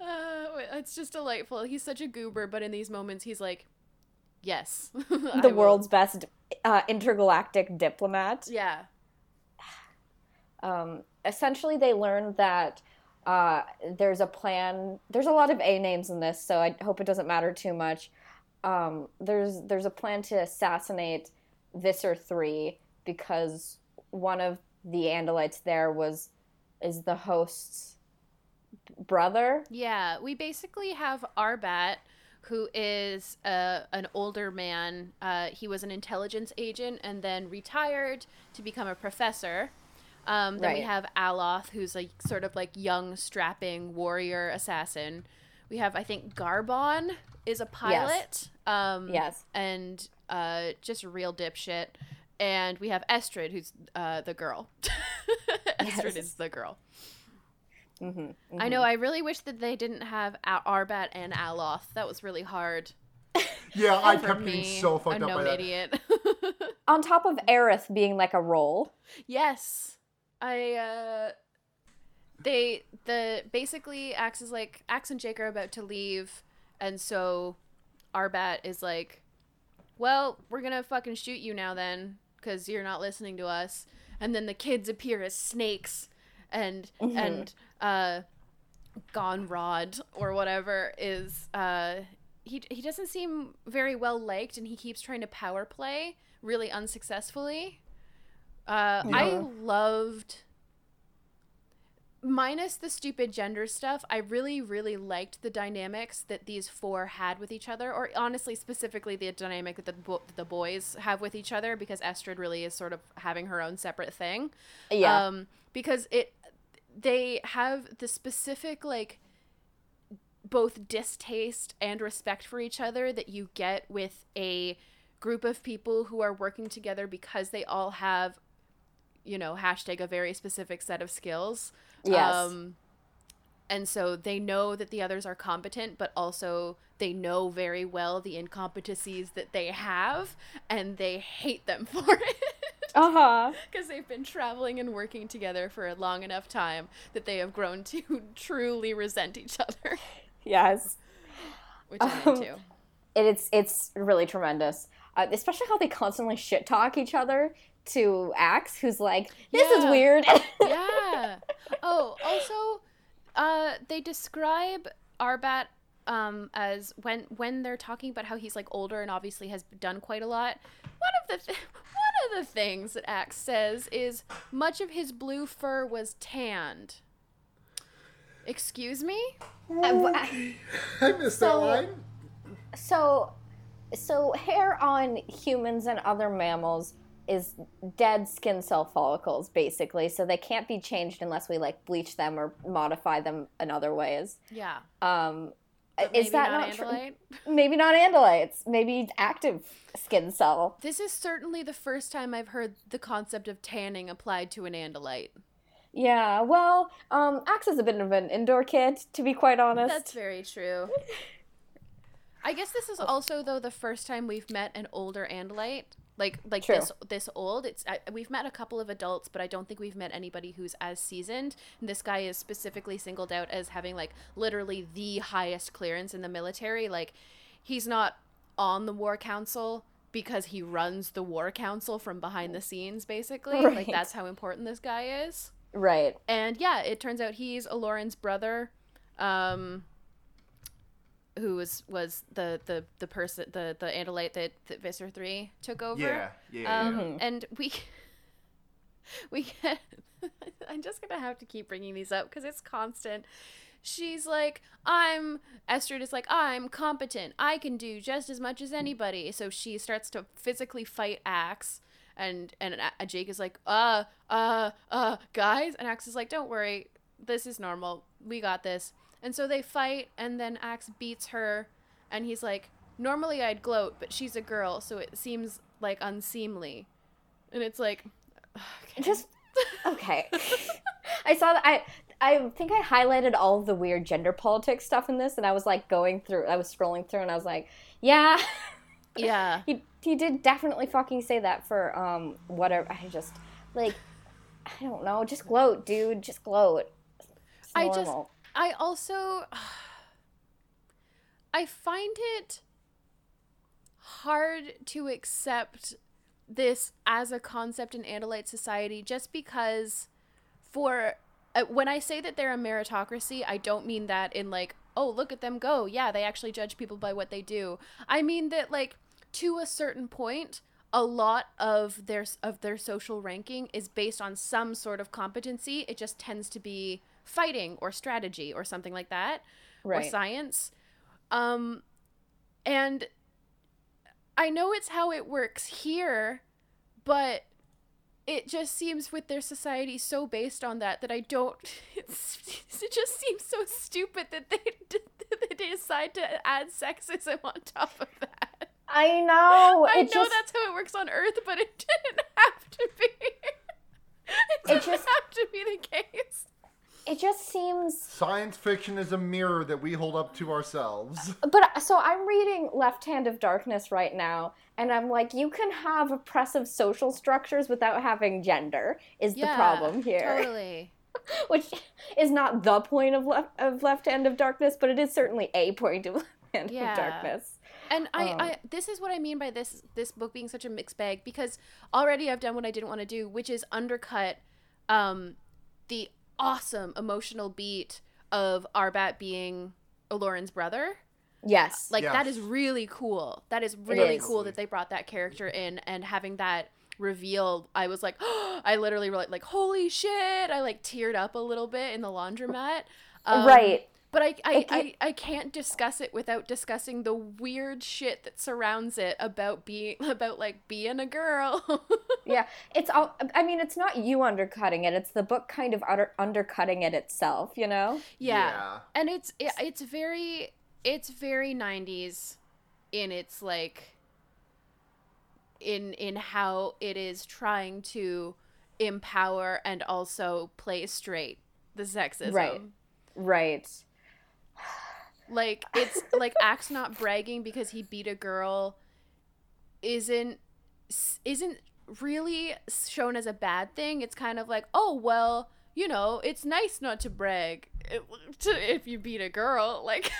[LAUGHS] uh, it's just delightful. He's such a goober, but in these moments, he's like, "Yes, [LAUGHS] I the will." world's best uh, intergalactic diplomat. Yeah, um, essentially they learned that uh, there's a plan there's a lot of a names in this so i hope it doesn't matter too much um, there's there's a plan to assassinate visser 3 because one of the andalites there was is the host's brother Yeah, we basically have Arbat, who is uh, an older man. Uh, he was an intelligence agent and then retired to become a professor. Um, then we have Aloth, who's a sort of like young, strapping warrior assassin. We have, I think, Garbon is a pilot. Um, yes And uh, just a real dipshit. And we have Estrid, who's uh, the girl. [LAUGHS] Estrid Yes. is the girl. hmm I know. I really wish that they didn't have A- Arbat and Aloth. That was really hard. yeah [LAUGHS] I kept me, getting so a fucked up by known that idiot. [LAUGHS] on top of Aerith being like a role. Yes. I uh they the basically Ax is like Ax and Jake are about to leave and so Arbat is like well, we're going to fucking shoot you now then cuz you're not listening to us. And then the kids appear as snakes and and uh Gonrod or whatever is uh he he doesn't seem very well liked and he keeps trying to power play really unsuccessfully. Uh, I loved, minus the stupid gender stuff, I really, really liked the dynamics that these four had with each other, or honestly, specifically the dynamic that the, bo- the boys have with each other, because Estrid really is sort of having her own separate thing. Yeah. Um, because it, they have the specific, like, both distaste and respect for each other that you get with a group of people who are working together because they all have you know hashtag a very specific set of skills Yes. um and so they know that the others are competent but also they know very well the incompetencies that they have and they hate them [LAUGHS] for it [LAUGHS] Uh huh. because they've been traveling and working together for a long enough time that they have grown to [LAUGHS] truly resent each other Yes. which i'm Um, into It, it's it's really tremendous, uh, especially how they constantly shit talk each other to Ax, who's like, "This is weird." [LAUGHS] yeah. Oh, also, uh, they describe Arbat um as when when they're talking about how he's like older and obviously has done quite a lot. One of the th- [LAUGHS] one of the things that Ax says is much of his blue fur was tanned. Excuse me? I- [LAUGHS] I missed that line. so, so hair on humans and other mammals is dead skin cell follicles, basically. So they can't be changed unless we like bleach them or modify them in other ways. Yeah. Um, But is that not not true? Maybe not andalites. Maybe active skin cell. This is certainly the first time I've heard the concept of tanning applied to an Andalite. Yeah, well, um, Ax is a bit of an indoor kid, to be quite honest. That's very true. [LAUGHS] I guess this is also though the first time we've met an older Andalite, like like True. this this old. It's I, we've met a couple of adults, but I don't think we've met anybody who's as seasoned. And this guy is specifically singled out as having like literally the highest clearance in the military. Like he's not on the war council because he runs the war council from behind the scenes basically. Like that's how important this guy is right. and yeah, it turns out he's Alloran's brother, um, who was was the the the person the the Andalite that, that Visser three took over. Yeah, yeah, yeah. Um, and we [LAUGHS] we get. [LAUGHS] I'm just gonna have to keep bringing these up because it's constant. She's like, I'm. Estrid is like, I'm competent. I can do just as much as anybody. So she starts to physically fight Ax, and and Jake is like, uh, uh, uh, guys, and Ax is like, don't worry, this is normal. We got this. And so they fight, and then Ax beats her, and he's like, normally I'd gloat, but she's a girl, so it seems like unseemly. And it's like, [SIGHS] okay. Just [LAUGHS] okay. I saw that. I I think I highlighted all of the weird gender politics stuff in this, and I was like going through. I was scrolling through, and I was like, yeah, [LAUGHS] yeah. he he did definitely fucking say that for um whatever. I just like I don't know. Just gloat, dude. Just gloat. I just-. I also [SIGHS] I find it hard to accept this as a concept in Andalite society just because for uh, when I say that they're a meritocracy, I don't mean that in like, oh, look at them go. Yeah, they actually judge people by what they do. I mean that like to a certain point, a lot of their of their social ranking is based on some sort of competency. It just tends to be fighting or strategy or something like that or science. Um and I know it's how it works here, but it just seems with their society so based on that that I don't. [LAUGHS] It's, it just seems so stupid that they [LAUGHS] that they decide to add sexism on top of that. I know. [LAUGHS] I it know just, that's how it works on Earth, but it didn't have to be. It didn't just- have to be the case. It just seems Science fiction is a mirror that we hold up to ourselves. But so I'm reading Left Hand of Darkness right now, and I'm like, you can have oppressive social structures without having gender. Is the problem here? Totally. [LAUGHS] Which is not the point of left of Left Hand of Darkness, but it is certainly a point of Left Hand Yeah. of Darkness. And I, Um, I this is what I mean by this this book being such a mixed bag because already I've done what I didn't want to do, which is undercut um the awesome emotional beat of Arbat being Alloran's brother. Yes. Like that Yes. is really cool. That is really is. cool that they brought that character in and having that reveal. I was like, [GASPS] I literally were like, like holy shit! I like teared up a little bit in the laundromat. Um, right. But I I, It I, I can't discuss it without discussing the weird shit that surrounds it about being [LAUGHS] about like being a girl. [LAUGHS] Yeah. It's all. I mean, it's not you undercutting it. It's the book kind of utter, undercutting it itself. You know. yeah. Yeah. And it's it, it's very it's very 90s in its like in in how it is trying to empower and also play straight the sexism. Right. Right. Like it's like [LAUGHS] Ax not bragging because he beat a girl isn't isn't really shown as a bad thing. It's kind of like, oh well, you know, it's nice not to brag to, if you beat a girl. Like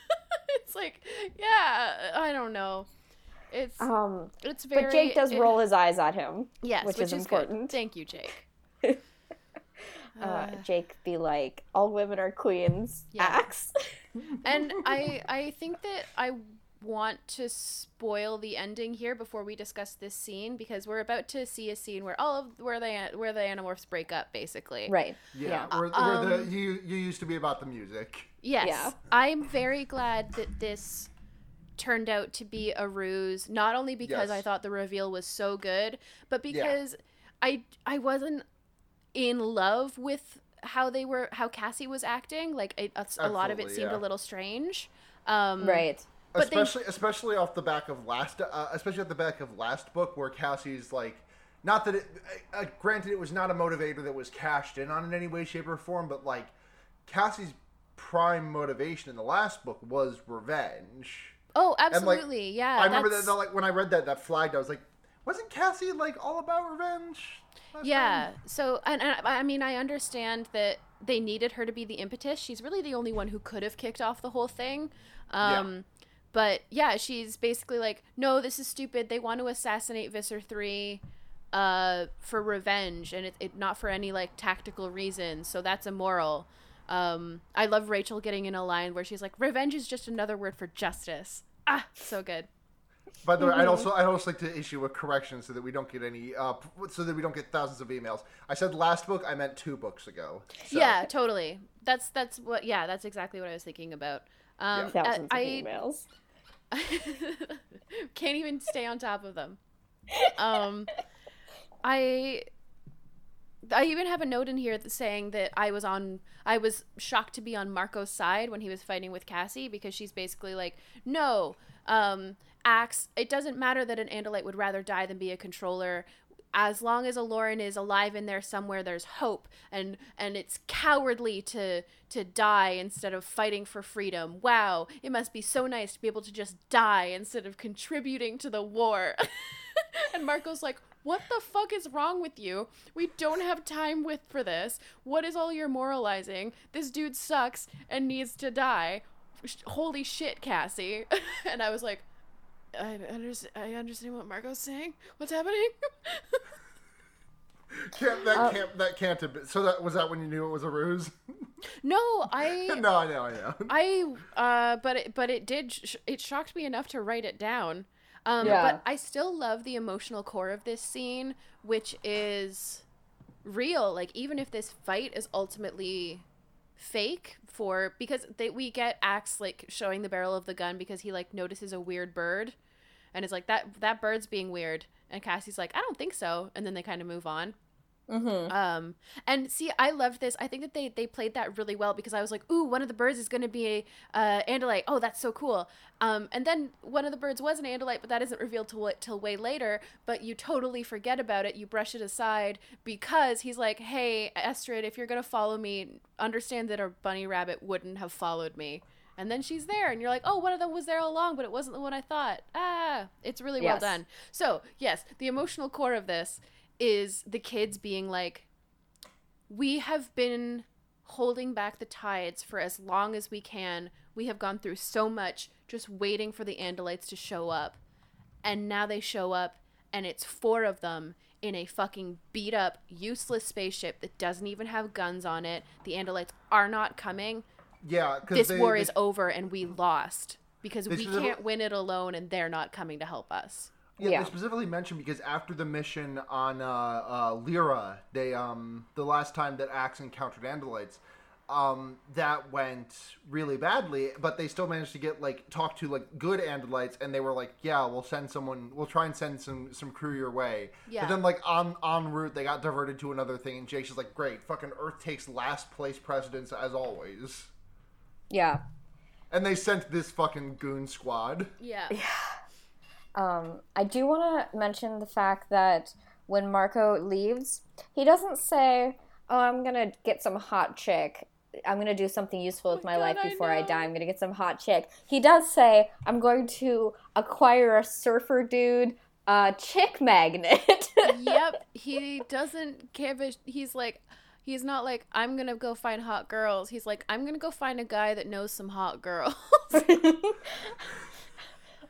[LAUGHS] it's like, yeah, I don't know. It's Um. it's very. But Jake does it- roll his eyes at him. yes, which, is, good. important. Thank you, Jake. [LAUGHS] uh, Jake be like, all women are queens. Yeah. Ax. And I I think that I want to spoil the ending here before we discuss this scene because we're about to see a scene where all of where they where the animorphs break up basically. right. Yeah, Yeah. Where, where the Um, you you used to be about the music. Yes. Yeah. I'm very glad that this turned out to be a ruse not only because Yes. I thought the reveal was so good, but because I I wasn't in love with how they were how Cassie was acting like it, a, a lot of it seemed yeah. a little strange. Um Right. But they- especially especially off the back of last uh, especially at the back of last book where Cassie's like not that it uh, uh, granted it was not a motivator that was cashed in on in any way shape or form but like Cassie's prime motivation in the last book was revenge Oh, And, like, absolutely. yeah. I remember that, that like when I read that that flagged I was like wasn't Cassie like all about revenge Yeah. time? So, and, and I mean, I understand that they needed her to be the impetus. She's really the only one who could have kicked off the whole thing. Um, But yeah, she's basically like, no, this is stupid. They want to assassinate Visser 3 uh, for revenge and it, it not for any like tactical reasons. So that's immoral. Um, I love Rachel getting in a line where she's like, revenge is just another word for justice. Ah, so good. By the way, Mm-hmm. I'd also I'd also like to issue a correction so that we don't get any uh so that we don't get thousands of emails. I said last book, I meant two books ago. So, Yeah, totally. That's that's what. Yeah, that's exactly what I was thinking about. Um, Yeah. Thousands I, of emails. [LAUGHS] can't even stay on top of them. Um, I I even have a note in here that saying that I was on I was shocked to be on Marco's side when he was fighting with Cassie because she's basically like, no, um, Ax, it doesn't matter that an Andalite would rather die than be a controller. As long as Alloran is alive in there somewhere, there's hope, and and it's cowardly to to die instead of fighting for freedom. Wow, it must be so nice to be able to just die instead of contributing to the war. [LAUGHS] and Marco's like, "What the fuck is wrong with you? We don't have time with for this. What is all your moralizing? This dude sucks and needs to die. Holy shit, Cassie!" [LAUGHS] and I was like, "I understand. I understand what Marco's saying. What's happening?" [LAUGHS] Can't, that can't that can't have been. So that was that when you knew it was a ruse? [LAUGHS] no, I. [LAUGHS] no, I know, I know. I uh but it, but it did sh- it shocked me enough to write it down. Um Yeah. but I still love the emotional core of this scene which is real like even if this fight is ultimately fake for because they we get Ax like showing the barrel of the gun because he like notices a weird bird and is like that that bird's being weird and Cassie's like I don't think so and then they kind of move on. Um, and see, I loved this. I think that they they played that really well because I was like, ooh, one of the birds is going to be a uh, Andalite. Oh, that's so cool. Um, and then one of the birds was an Andalite, but that isn't revealed till till way later. But you totally forget about it. You brush it aside because he's like, hey, Estrid, if you're gonna follow me, understand that a bunny rabbit wouldn't have followed me. And then she's there, and you're like, oh, one of them was there all along, but it wasn't the one I thought. Ah, it's really well done. So, yes, the emotional core of this is the kids being like, we have been holding back the tides for as long as we can. We have gone through so much just waiting for the Andalites to show up. And now they show up, and it's four of them in a fucking beat up, useless spaceship that doesn't even have guns on it. The Andalites are not coming. Yeah, This they, war they- is over, and we lost because we specific- can't win it alone, and they're not coming to help us. Yeah, Yeah. they specifically mentioned because after the mission on uh, uh, Lyra, they um the last time that Ax encountered Andalites, um that went really badly, but they still managed to get like talk to like good Andalites, and they were like, yeah, we'll send someone, we'll try and send some some crew your way. Yeah. But then like on en route, they got diverted to another thing, and Jake's just like, great, fucking Earth takes last place precedence as always, Yeah. and they sent this fucking goon squad. Yeah. Yeah. Um, I do want to mention the fact that when Marco leaves, he doesn't say, "Oh, I'm gonna get some hot chick. I'm gonna do something useful with my God, life before I, know. die. I'm gonna get some hot chick." He does say, "I'm going to acquire a surfer dude, uh, chick magnet." [LAUGHS] yep, he doesn't give a. He's like, he's not like I'm gonna go find hot girls. He's like I'm gonna go find a guy that knows some hot girls. [LAUGHS]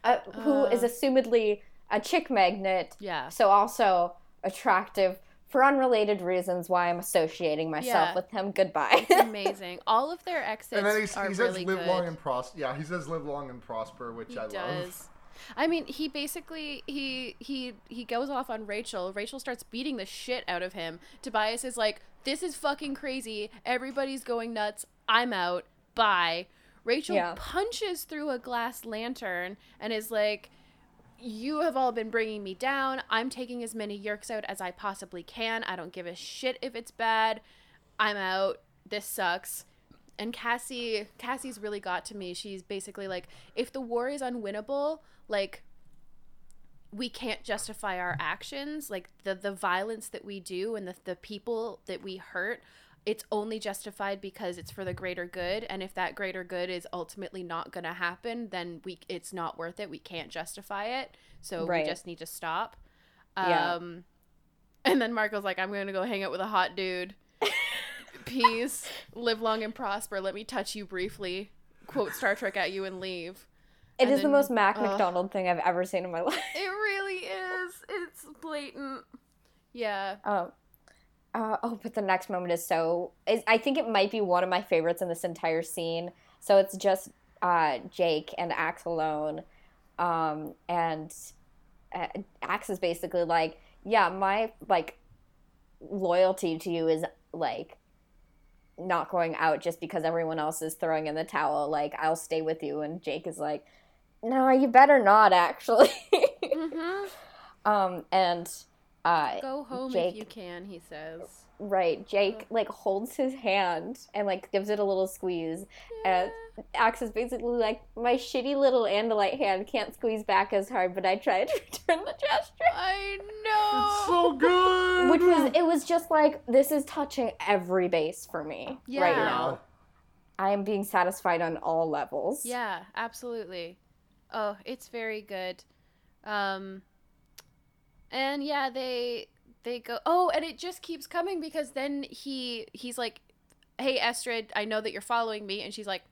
uh, who is assumedly a chick magnet. Yeah. So also attractive for unrelated reasons. Why I'm associating myself Yeah. with him. Goodbye. [LAUGHS] Amazing. All of their exits And then he, are he says, really "Live good. long and prosper." Yeah, he says, "Live long and prosper," which he I does. love. I mean, he basically he he he goes off on Rachel. Rachel starts beating the shit out of him. Tobias is like, "This is fucking crazy. Everybody's going nuts. I'm out. Bye." Rachel Yeah. punches through a glass lantern and is like, "You have all been bringing me down. I'm taking as many Yeerks out as I possibly can. I don't give a shit if it's bad. I'm out. This sucks." and Cassie Cassie's really got to me. She's basically like if the war is unwinnable, like we can't justify our actions, like the the violence that we do and the the people that we hurt, it's only justified because it's for the greater good and if that greater good is ultimately not going to happen, then we it's not worth it. We can't justify it. So Right. we just need to stop. Yeah. Um and then Marco's like I'm going to go hang out with a hot dude [LAUGHS] peace, live long and prosper. Let me touch you briefly. Quote Star Trek at you and leave. It And is the most Mac ugh. McDonald thing I've ever seen in my [LAUGHS] life. It really is. It's blatant. Yeah. Um, uh, oh, but the next moment is so. Is, I think it might be one of my favorites in this entire scene. So it's just uh, Jake and Ax alone, um, and uh, Ax is basically like, "Yeah, my like loyalty to you is like not going out just because everyone else is throwing in the towel. Like, I'll stay with you." And Jake is like, "No, you better not, actually." hmm [LAUGHS] um, and uh, Go home Jake- if you can, he says. Right, Jake like holds his hand and like gives it a little squeeze, and Ax is basically like, "My shitty little Andalite hand can't squeeze back as hard, but I tried to [LAUGHS] return the gesture." I know. It's So good. Which was it was just like this is touching every base for me right Yeah. now. I am being satisfied on all levels. Yeah, absolutely. Oh, it's very good. Um and yeah, they they go Oh, and it just keeps coming because then he he's like, "Hey Estrid, I know that you're following me." And she's like,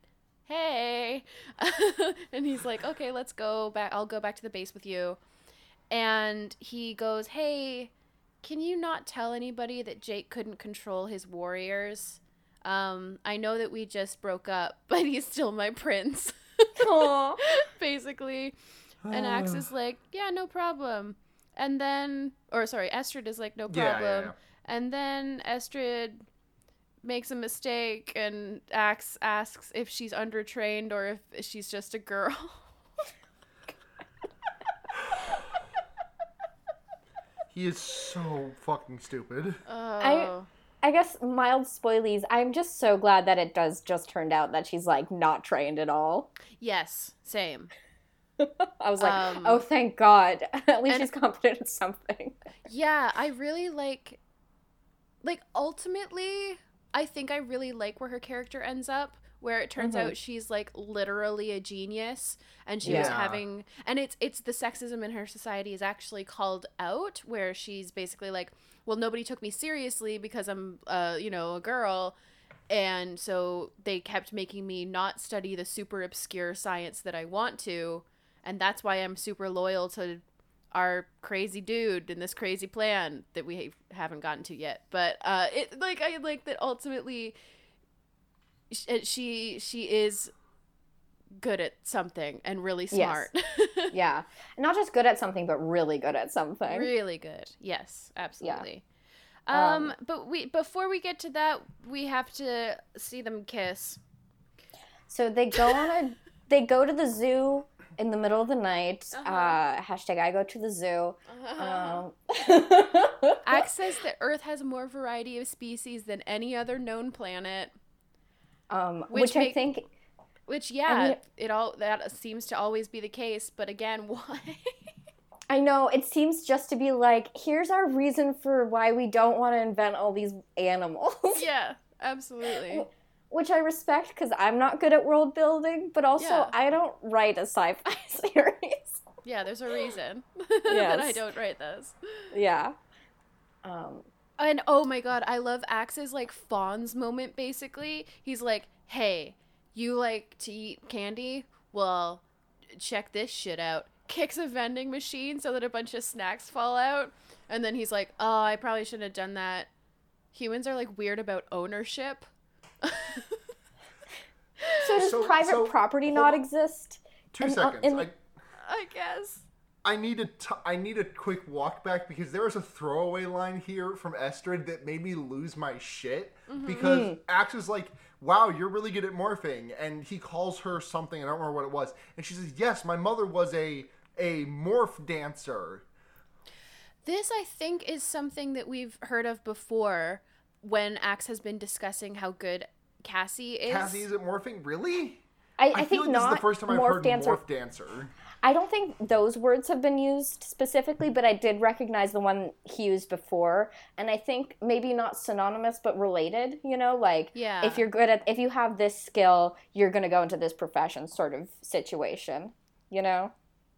"Hey." [LAUGHS] and he's like, "Okay, let's go back. I'll go back to the base with you." And he goes, "Hey, can you not tell anybody that Jake couldn't control his warriors? Um, I know that we just broke up, [LAUGHS] but he's still my prince." Aw. [LAUGHS] basically. And Ax [SIGHS] is like, yeah, no problem. And then, or sorry, Estrid is like, no problem. yeah, yeah. And then Estrid makes a mistake, and Ax asks if she's undertrained or if she's just a girl. [LAUGHS] He is so fucking stupid. Uh, Oh. I guess mild spoilies. I'm just so glad that it does just turned out that she's like not trained at all. yes, same. [LAUGHS] I was like, Um, oh, thank God. [LAUGHS] At least she's competent at something. [LAUGHS] Yeah, I really like like ultimately I think I really like where her character ends up where it turns Mhm. out she's like literally a genius and she was having and it's it's the sexism in her society is actually called out where she's basically like well nobody took me seriously because I'm uh you know a girl and so they kept making me not study the super obscure science that I want to and that's why I'm super loyal to our crazy dude in this crazy plan that we haven't gotten to yet. But uh, it like I like that ultimately she she is good at something and really Yes. smart. [LAUGHS] yeah. Not just good at something, but really good at something. really good. Yes, absolutely. Um, Um, but we before we get to that, we have to see them kiss. So they go on a [LAUGHS] they go to the zoo in the middle of the night. uh Uh-huh. hashtag I go to the zoo. Um, [LAUGHS] Ax says that Earth has more variety of species than any other known planet. Um, Which which, I think Which yeah, mean- it all that seems to always be the case. But again, [LAUGHS] why? I know it seems just to be like here's our reason for why we don't want to invent all these animals. yeah, absolutely. Which I respect because I'm not good at world building, but also Yeah. I don't write a sci-fi [LAUGHS] series. Yeah, there's a reason [LAUGHS] that I don't write those. yeah. Um, And oh my god, I love Ax's like Fawn's moment basically. He's like, "Hey, you like to eat candy? Well, check this shit out." Kicks a vending machine so that a bunch of snacks fall out, and then he's like, "Oh, I probably shouldn't have done that." Humans are like weird about ownership. so does So- private so, property not on. exist? Two And, uh, seconds. and- I, I guess. I need a t- I need a quick walk back because there was a throwaway line here from Estrid that made me lose my shit mm-hmm. because mm. Ax is like, "Wow, you're really good at morphing," and he calls her something. I don't remember what it was, and she says, "Yes, my mother was a a morph dancer." This, I think, is something that we've heard of before when Ax has been discussing how good Cassie is. Cassie is at morphing, really? I, I, I, think feel like not this is the first time I've heard dancer. morph dancer. I don't think those words have been used specifically, but I did recognize the one he used before, and I think maybe not synonymous but related. You know, like Yeah. if you're good at, if you have this skill, you're gonna go into this profession, sort of situation. You know?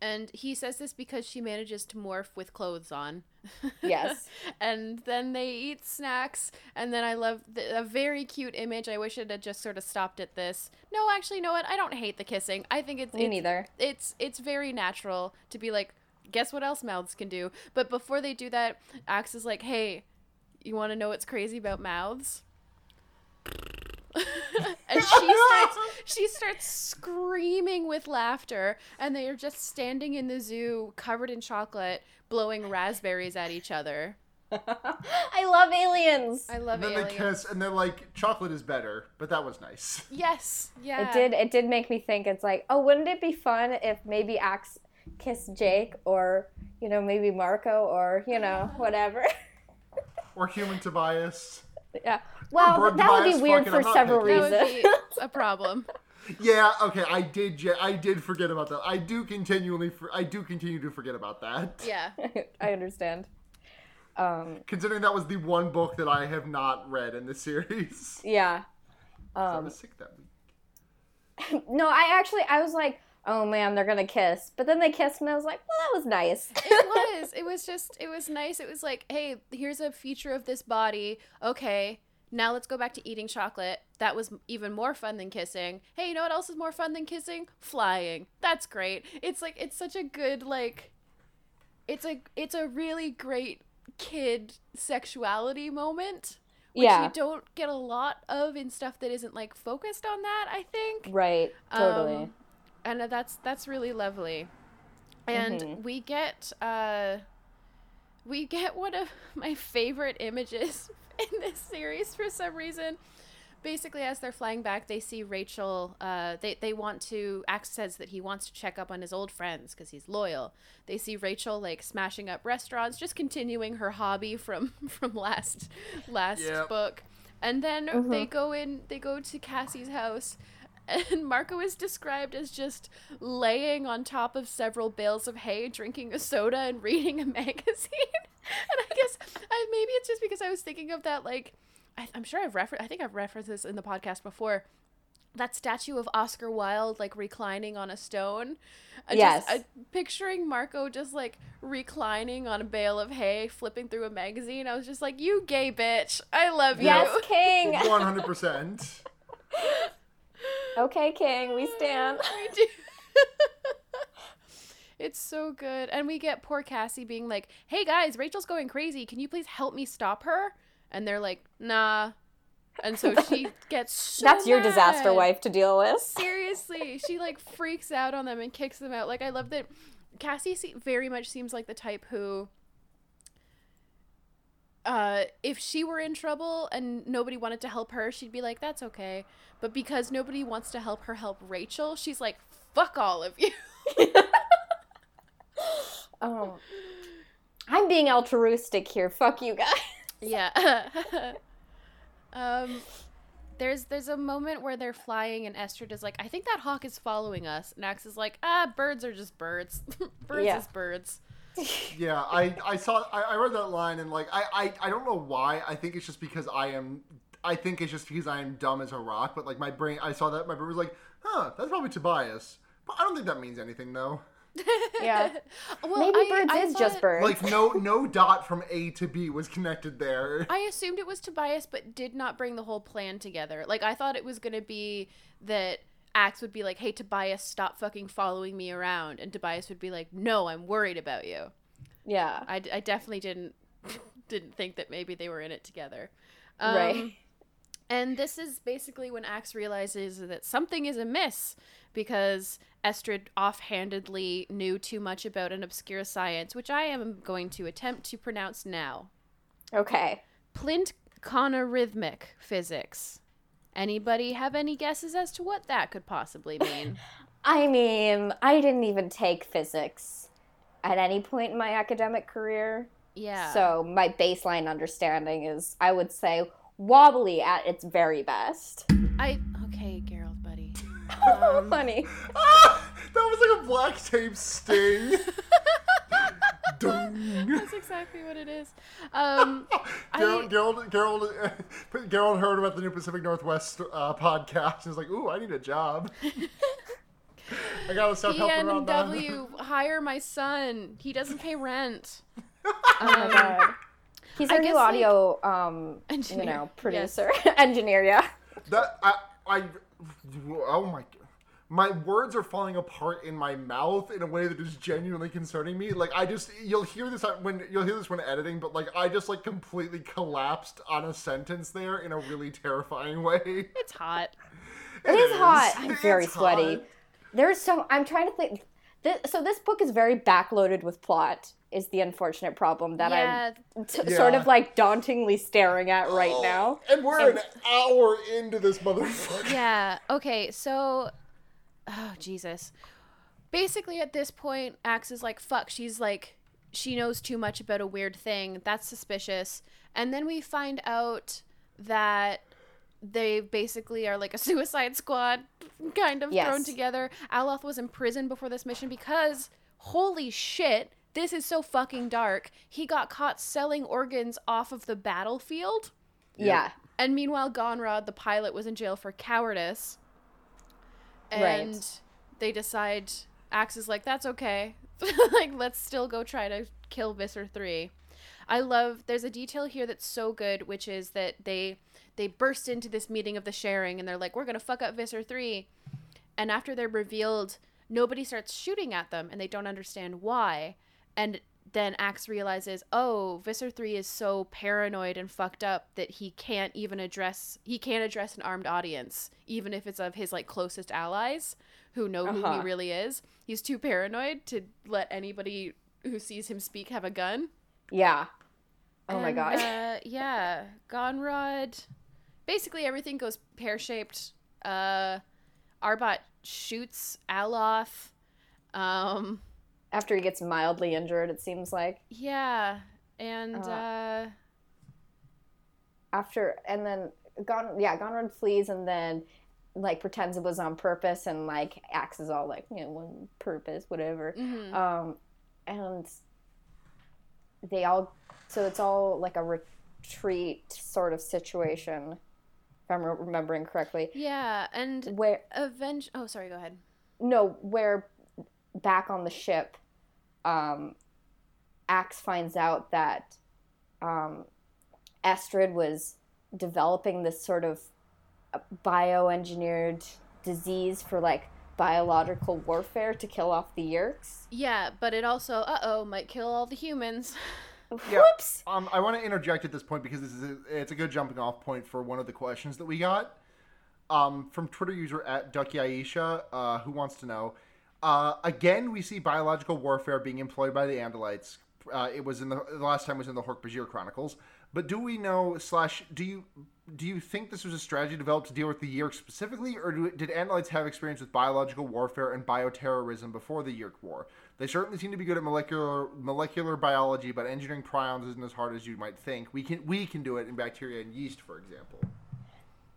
And he says this because she manages to morph with clothes on. [LAUGHS] Yes. and then they eat snacks. And then I love the, a very cute image. I wish it had just sort of stopped at this. No, actually, you know what? I don't hate the kissing. I think it's Me it's, neither. It's it's very natural to be like, guess what else mouths can do? But before they do that, Ax is like, hey, you want to know what's crazy about mouths? [LAUGHS] and she starts [LAUGHS] she starts screaming with laughter and they are just standing in the zoo covered in chocolate blowing raspberries at each other I love aliens. i love And then aliens they kiss, and they're like, "Chocolate is better," but that was nice. [LAUGHS] yes yeah It did. It did make me think. It's like, oh, wouldn't it be fun if maybe Ax kissed Jake, or you know, maybe Marco, or you know, whatever. Or human Tobias. yeah. Well, Bird that would be weird for several picky. that reasons. [LAUGHS] would be a problem Yeah, okay, I did. ge- I did forget about that. I do continually. For, I do continue to forget about that. yeah [LAUGHS] I understand. Um, Considering that was the one book that I have not read in the series. yeah. I Um, was sick that week. [LAUGHS] no, I actually, I was like, oh man, they're gonna kiss. But then they kissed, and I was like, well, that was nice. it was it was just it was nice it was like hey here's a feature of this body okay now let's go back to eating chocolate that was even more fun than kissing hey you know what else is more fun than kissing flying that's great it's like it's such a good like it's a it's a really great kid sexuality moment which Yeah. you don't get a lot of in stuff that isn't like focused on that i think right. Totally. um, and that's that's really lovely and Mhm. we get uh we get one of [LAUGHS] my favorite images [LAUGHS] in this series for some reason. Basically as they're flying back they see rachel uh, they, they want to Ax says that he wants to check up on his old friends because he's loyal. They see rachel like smashing up restaurants just continuing her hobby from [LAUGHS] from last last Yep. book. And then they go in they go to cassie's house and Marco is described as just laying on top of several bales of hay, drinking a soda and reading a [LAUGHS] magazine. and I guess I, maybe it's just because I was thinking of that, like, I, I'm sure I've referenced, I think I've referenced this in the podcast before. That statue of Oscar Wilde, like reclining on a stone. I Yes. Just, I, picturing Marco just like reclining on a bale of hay, flipping through a magazine. I was just like, "You gay bitch, I love you." Yes, King. [LAUGHS] One hundred percent. [LAUGHS] Okay, King, we stand. We [LAUGHS] do. it's so good. And we get poor Cassie being like, hey guys, Rachel's going crazy. Can you please help me stop her? And they're like, nah. And so she [LAUGHS] gets so That's your disaster wife to deal with. Seriously. She like freaks out on them and kicks them out. Like, I love that Cassie very much seems like the type who. Uh, if she were in trouble and nobody wanted to help her, she'd be like, "That's okay." But because nobody wants to help her help Rachel, she's like, "Fuck all of you." [LAUGHS] Oh. I'm being altruistic here. Fuck you guys. Yeah. [LAUGHS] um there's there's a moment where they're flying and Estrid is like, I think that hawk is following us. And Ax is like, ah, birds are just birds. [LAUGHS] birds Yeah. is birds. Yeah, I, I saw I, I read that line and like I, I I don't know why. I think it's just because I am I think it's just because I am dumb as a rock, but like my brain I saw that my brain was like, huh, that's probably Tobias. But I don't think that means anything though. [LAUGHS] Yeah. Well, Maybe I- birds I is just thought- birds. Like no no dot from A to B was connected there. I assumed it was Tobias, but did not bring the whole plan together. Like I thought it was gonna be that Ax would be like, "Hey Tobias, stop fucking following me around," and Tobias would be like, "No, I'm worried about you." yeah. I, I definitely didn't [LAUGHS] didn't think that maybe they were in it together. Um, right. And this is basically when Ax realizes that something is amiss because Estrid offhandedly knew too much about an obscure science, which I am going to attempt to pronounce now. Okay. Plint conarrhythmic physics. Anybody have any guesses as to what that could possibly mean? [LAUGHS] I mean, I didn't even take physics at any point in my academic career. Yeah. So my baseline understanding is, I would say, wobbly at its very best. I okay, Gerald, buddy. [LAUGHS] Funny. Ah, that was like a black tape sting. [LAUGHS] Dung. [LAUGHS] That's exactly what it is. Um, Gerald, I- Gerald, Gerald, Gerald heard about the new Pacific Northwest uh, podcast. He's like, "Ooh, I need a job. [LAUGHS] I gotta start helping around them." PNW, hire my son. He doesn't pay rent. [LAUGHS] Oh my god. He's I our new guess, like- audio, um, you Engineer. know, Yes. producer, engineer. Yeah. That I, I, oh my, my words are falling apart in my mouth in a way that is genuinely concerning me. Like I just, you'll hear this when you'll hear this when editing, but like I just like completely collapsed on a sentence there in a really terrifying way. [LAUGHS] It's hot. It is hot. I'm It's very sweaty. hot. There's so I'm trying to think. This, so this book is very backloaded with plot. Is the unfortunate problem that Yeah. I'm t- Yeah. sort of like dauntingly staring at right Oh, now. and we're an hour into this motherfucker. Yeah. Okay. So, oh Jesus. Basically, at this point, Ax is like, "Fuck." She's like, she knows too much about a weird thing. That's suspicious. And then we find out that they basically are like a [LAUGHS] suicide squad, kind of thrown together. Aloth was in prison before this mission because, holy shit. This is so fucking dark. He got caught selling organs off of the battlefield. Yeah. And meanwhile, Gonrod, the pilot, was in jail for cowardice. And Right. they decide, Ax is like, that's okay. [LAUGHS] like, let's still go try to kill Visser 3. I love, there's a detail here that's so good, which is that they they burst into this meeting of the sharing and they're like, we're to fuck up Visser 3. And after they're revealed, nobody starts shooting at them and they don't understand why. And then Ax realizes, oh, Visser 3 is so paranoid and fucked up that he can't even address he can't address an armed audience, even if it's of his like closest allies who know who he Uh-huh. really is. He's too paranoid to let anybody who sees him speak have a gun. Yeah. Oh my god. Uh, yeah, Gonrod basically everything goes pear shaped. Uh, Arbat shoots Aloth. Um, After he gets mildly injured, it seems like. yeah, and Uh, uh, After and then Gon yeah, gone Gonrod flees and then like pretends it was on purpose and like acts as all like, you know, one purpose, whatever. mhm. Um and they all so it's all like a retreat sort of situation if I'm re- remembering correctly yeah, and where avenge. Oh, sorry. Go ahead. no where back on the ship um Ax finds out that um estrid was developing this sort of uh, bioengineered disease for like biological warfare to kill off the Yeerks Yeah, but it also, uh oh, might kill all the humans. [LAUGHS] Yeah. whoops Um, I want to interject at this point because this is a, it's a good jumping off point for one of the questions that we got um, from Twitter user at Ducky Aisha, uh, who wants to know. Uh, again, we see biological warfare being employed by the Andalites. Uh, it was in the, the last time was in the Hork-Bajir Chronicles. But do we know slash do you do you think this was a strategy developed to deal with the Yeerk specifically, or do, did Andalites have experience with biological warfare and bioterrorism before the Yeerk War? They certainly seem to be good at molecular molecular biology, but engineering prions isn't as hard as you might think. We can we can do it in bacteria and yeast, for example.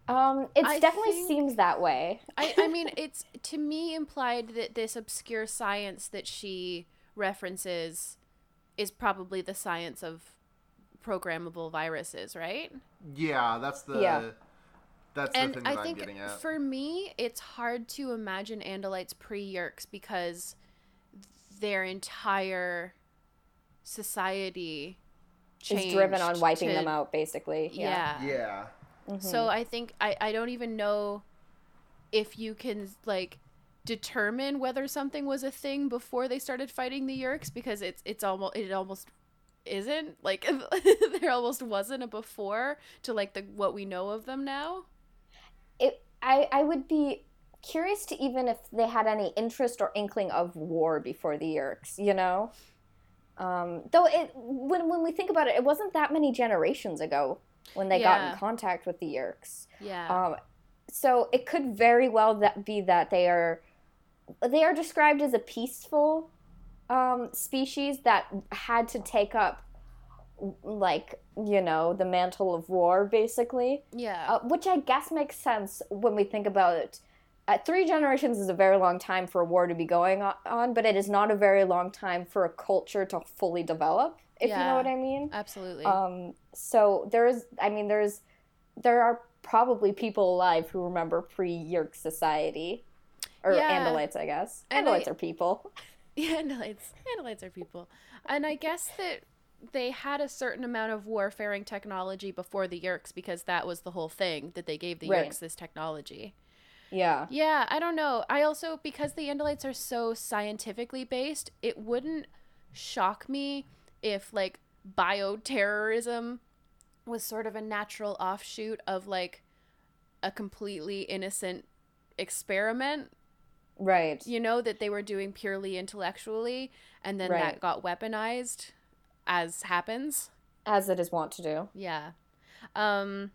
Um it definitely think- seems that way I, I mean, [LAUGHS] it's to me implied that this obscure science that she references is probably the science of programmable viruses, right? Yeah, that's the Yeah. that's the and thing I that I'm getting at. for me, it's hard to imagine Andalites pre Yeerks because their entire society is driven on wiping to- them out basically Yeah. yeah. So I think I, I don't even know if you can like determine whether something was a thing before they started fighting the Yeerks because it's it's almost it almost isn't like [LAUGHS] there almost wasn't a before to like the what we know of them now. it I, I would be curious to even if they had any interest or inkling of war before the Yeerks, you know? Um, though it when when we think about it, it wasn't that many generations ago when they got in contact with the Yeerks. Yeah. Um, so it could very well that be that they are they are described as a peaceful um, species that had to take up like you know the mantle of war basically yeah. uh, which I guess makes sense when we think about it. Uh, three generations is a very long time for a war to be going on, but it is not a very long time for a culture to fully develop, if you know what I mean. Absolutely. Um, so there is, I mean, there's, there are probably people alive who remember pre-Yeerk society, or Yeah. Andalites, I guess. And I- are people. [LAUGHS] Yeah, Andalites. Andalites are people. And I guess that they had a certain amount of warfaring technology before the Yeerks because that was the whole thing that they gave the Right. Yeerks this technology. Yeah. Yeah, I don't know. I also because the Andalites are so scientifically based, it wouldn't shock me if like bioterrorism was sort of a natural offshoot of like a completely innocent experiment Right. you know that they were doing purely intellectually and then Right. that got weaponized as happens As it is wont to do. yeah um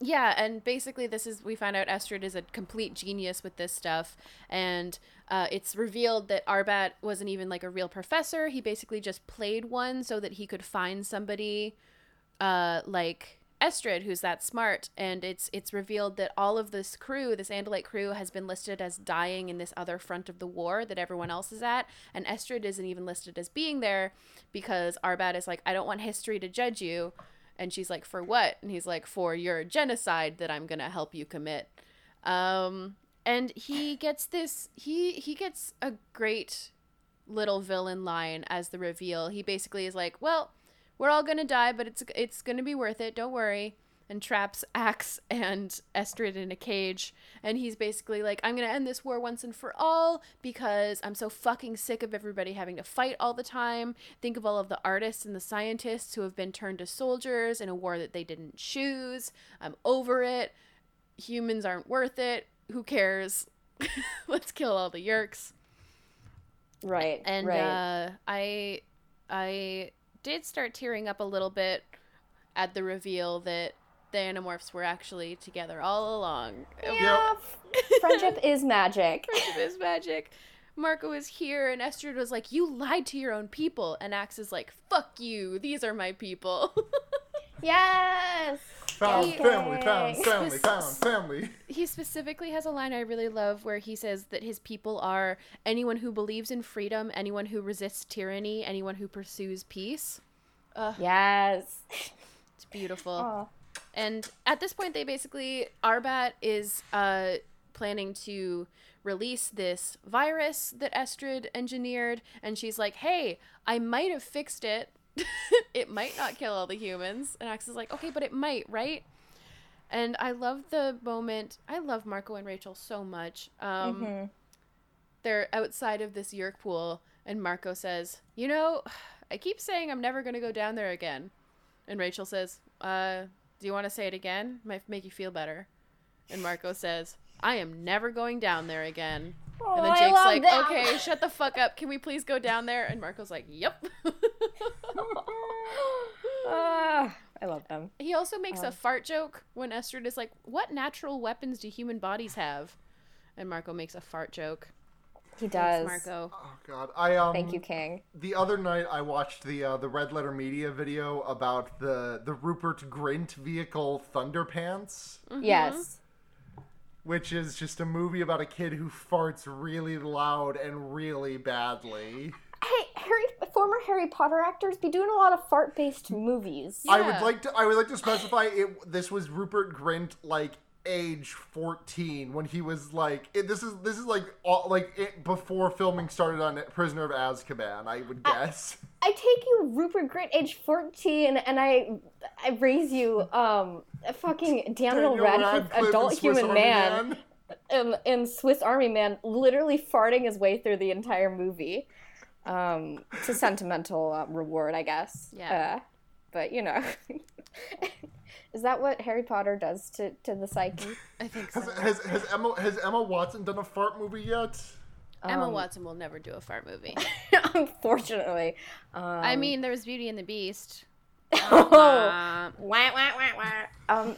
yeah and basically this is we find out Estrid is a complete genius with this stuff and uh, it's revealed that Arbat wasn't even like a real professor. He basically just played one so that he could find somebody uh, like Estrid, who's that smart, and it's it's revealed that all of this crew, this Andalite crew, has been listed as dying in this other front of the war that everyone else is at, and Estrid isn't even listed as being there because Arbat is like, I don't want history to judge you, and she's like, for what? And he's like, for your genocide that I'm gonna help you commit. Um, and he gets this, he he gets a great little villain line as the reveal. He basically is like, well we're all gonna die, but it's it's gonna be worth it. Don't worry. And traps Ax and Estrid in a cage, and he's basically like, "I'm gonna end this war once and for all because I'm so fucking sick of everybody having to fight all the time. Think of all of the artists and the scientists who have been turned to soldiers in a war that they didn't choose. I'm over it. Humans aren't worth it. Who cares? [LAUGHS] Let's kill all the Yeerks." Right. and right. uh, I I did start tearing up a little bit at the reveal that the Animorphs were actually together all along. Yeah, friendship [LAUGHS] is magic. Friendship is magic. Marco is here, and Estrid was like, "You lied to your own people," and Ax is like, "Fuck you. These are my people." [LAUGHS] Yes. Found He- family, found family, found family. he specifically has a line I really love where he says that his people are anyone who believes in freedom, anyone who resists tyranny, anyone who pursues peace. Yes. It's beautiful. Aw. And at this point, they basically Arbat is uh, planning to release this virus that Estrid engineered, and she's like, "Hey, I might have fixed it. [LAUGHS] it might not kill all the humans." And Ax is like, "Okay, but it might, right?" And I love the moment. I love Marco and Rachel so much. Um, Mm-hmm. They're outside of this Yeerk pool, and Marco says, "You know, [SIGHS] I keep saying I'm never going to go down there again." And Rachel says, uh, do you want to say it again? Might make you feel better. And Marco says, I am never going down there again. and then Oh, Jake's like, that. okay, shut the fuck up. Can we please go down there? And Marco's like, yep. [LAUGHS] Ah, I love them. he also makes a fart joke when Estrid is like, what natural weapons do human bodies have? And Marco makes a fart joke. He Thanks, does. Marco. Oh god, I um. Thank you, King. The other night, I watched the uh, the Red Letter Media video about the the Rupert Grint vehicle Thunderpants, Mm-hmm. Yes. which is just a movie about a kid who farts really loud and really badly. Hey, Harry, former Harry Potter actors be doing a lot of fart-based movies. I would like to I would like to specify it. This was Rupert Grint like age 14 when he was like it, this is this is like all, like it, before filming started on Prisoner of Azkaban I would guess. I take you Rupert Grint, age 14, and I I raise you um fucking Daniel, Radcliffe, Radcliffe adult human Army man, In, in Swiss Army Man, literally farting his way through the entire movie. Um, it's a sentimental uh, reward, I guess. Yeah. Uh, but you know, [LAUGHS] is that what Harry Potter does to to the psyche? I think so. Has, has, has Emma has Emma Watson done a fart movie yet? Emma Um, Watson will never do a fart movie. [LAUGHS] Unfortunately. Um, I mean, there was Beauty and the Beast. oh, [LAUGHS] Uh, wah, wah, wah, wah. um,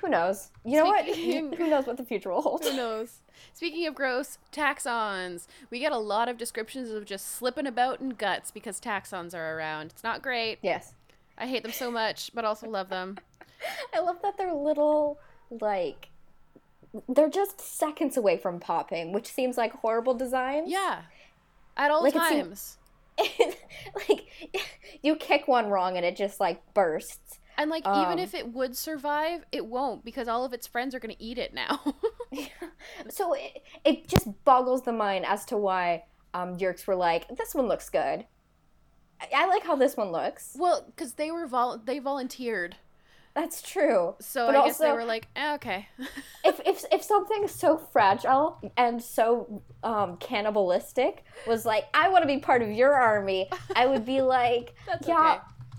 who knows? You know what? Who knows what the future will hold? Who knows? Speaking of gross, Taxxons. We get a lot of descriptions of just slipping about in guts because Taxxons are around. It's not great. Yes. I hate them so much, but also love them. [LAUGHS] I love that they're little, like, they're just seconds away from popping, which seems like horrible design. Yeah. At all Like, times. [LAUGHS] like, [LAUGHS] you kick one wrong and it just, like, bursts. And like Um, even if it would survive, it won't because all of its friends are going to eat it now. So it, it just boggles the mind as to why um, Yeerks were like, this one looks good. I, like how this one looks. well, cuz they were vol- they volunteered. That's true. So But I guess they were like, eh, okay. [LAUGHS] if if if something so fragile and so um, cannibalistic was like, I want to be part of your army, I would be [LAUGHS] like, That's yeah,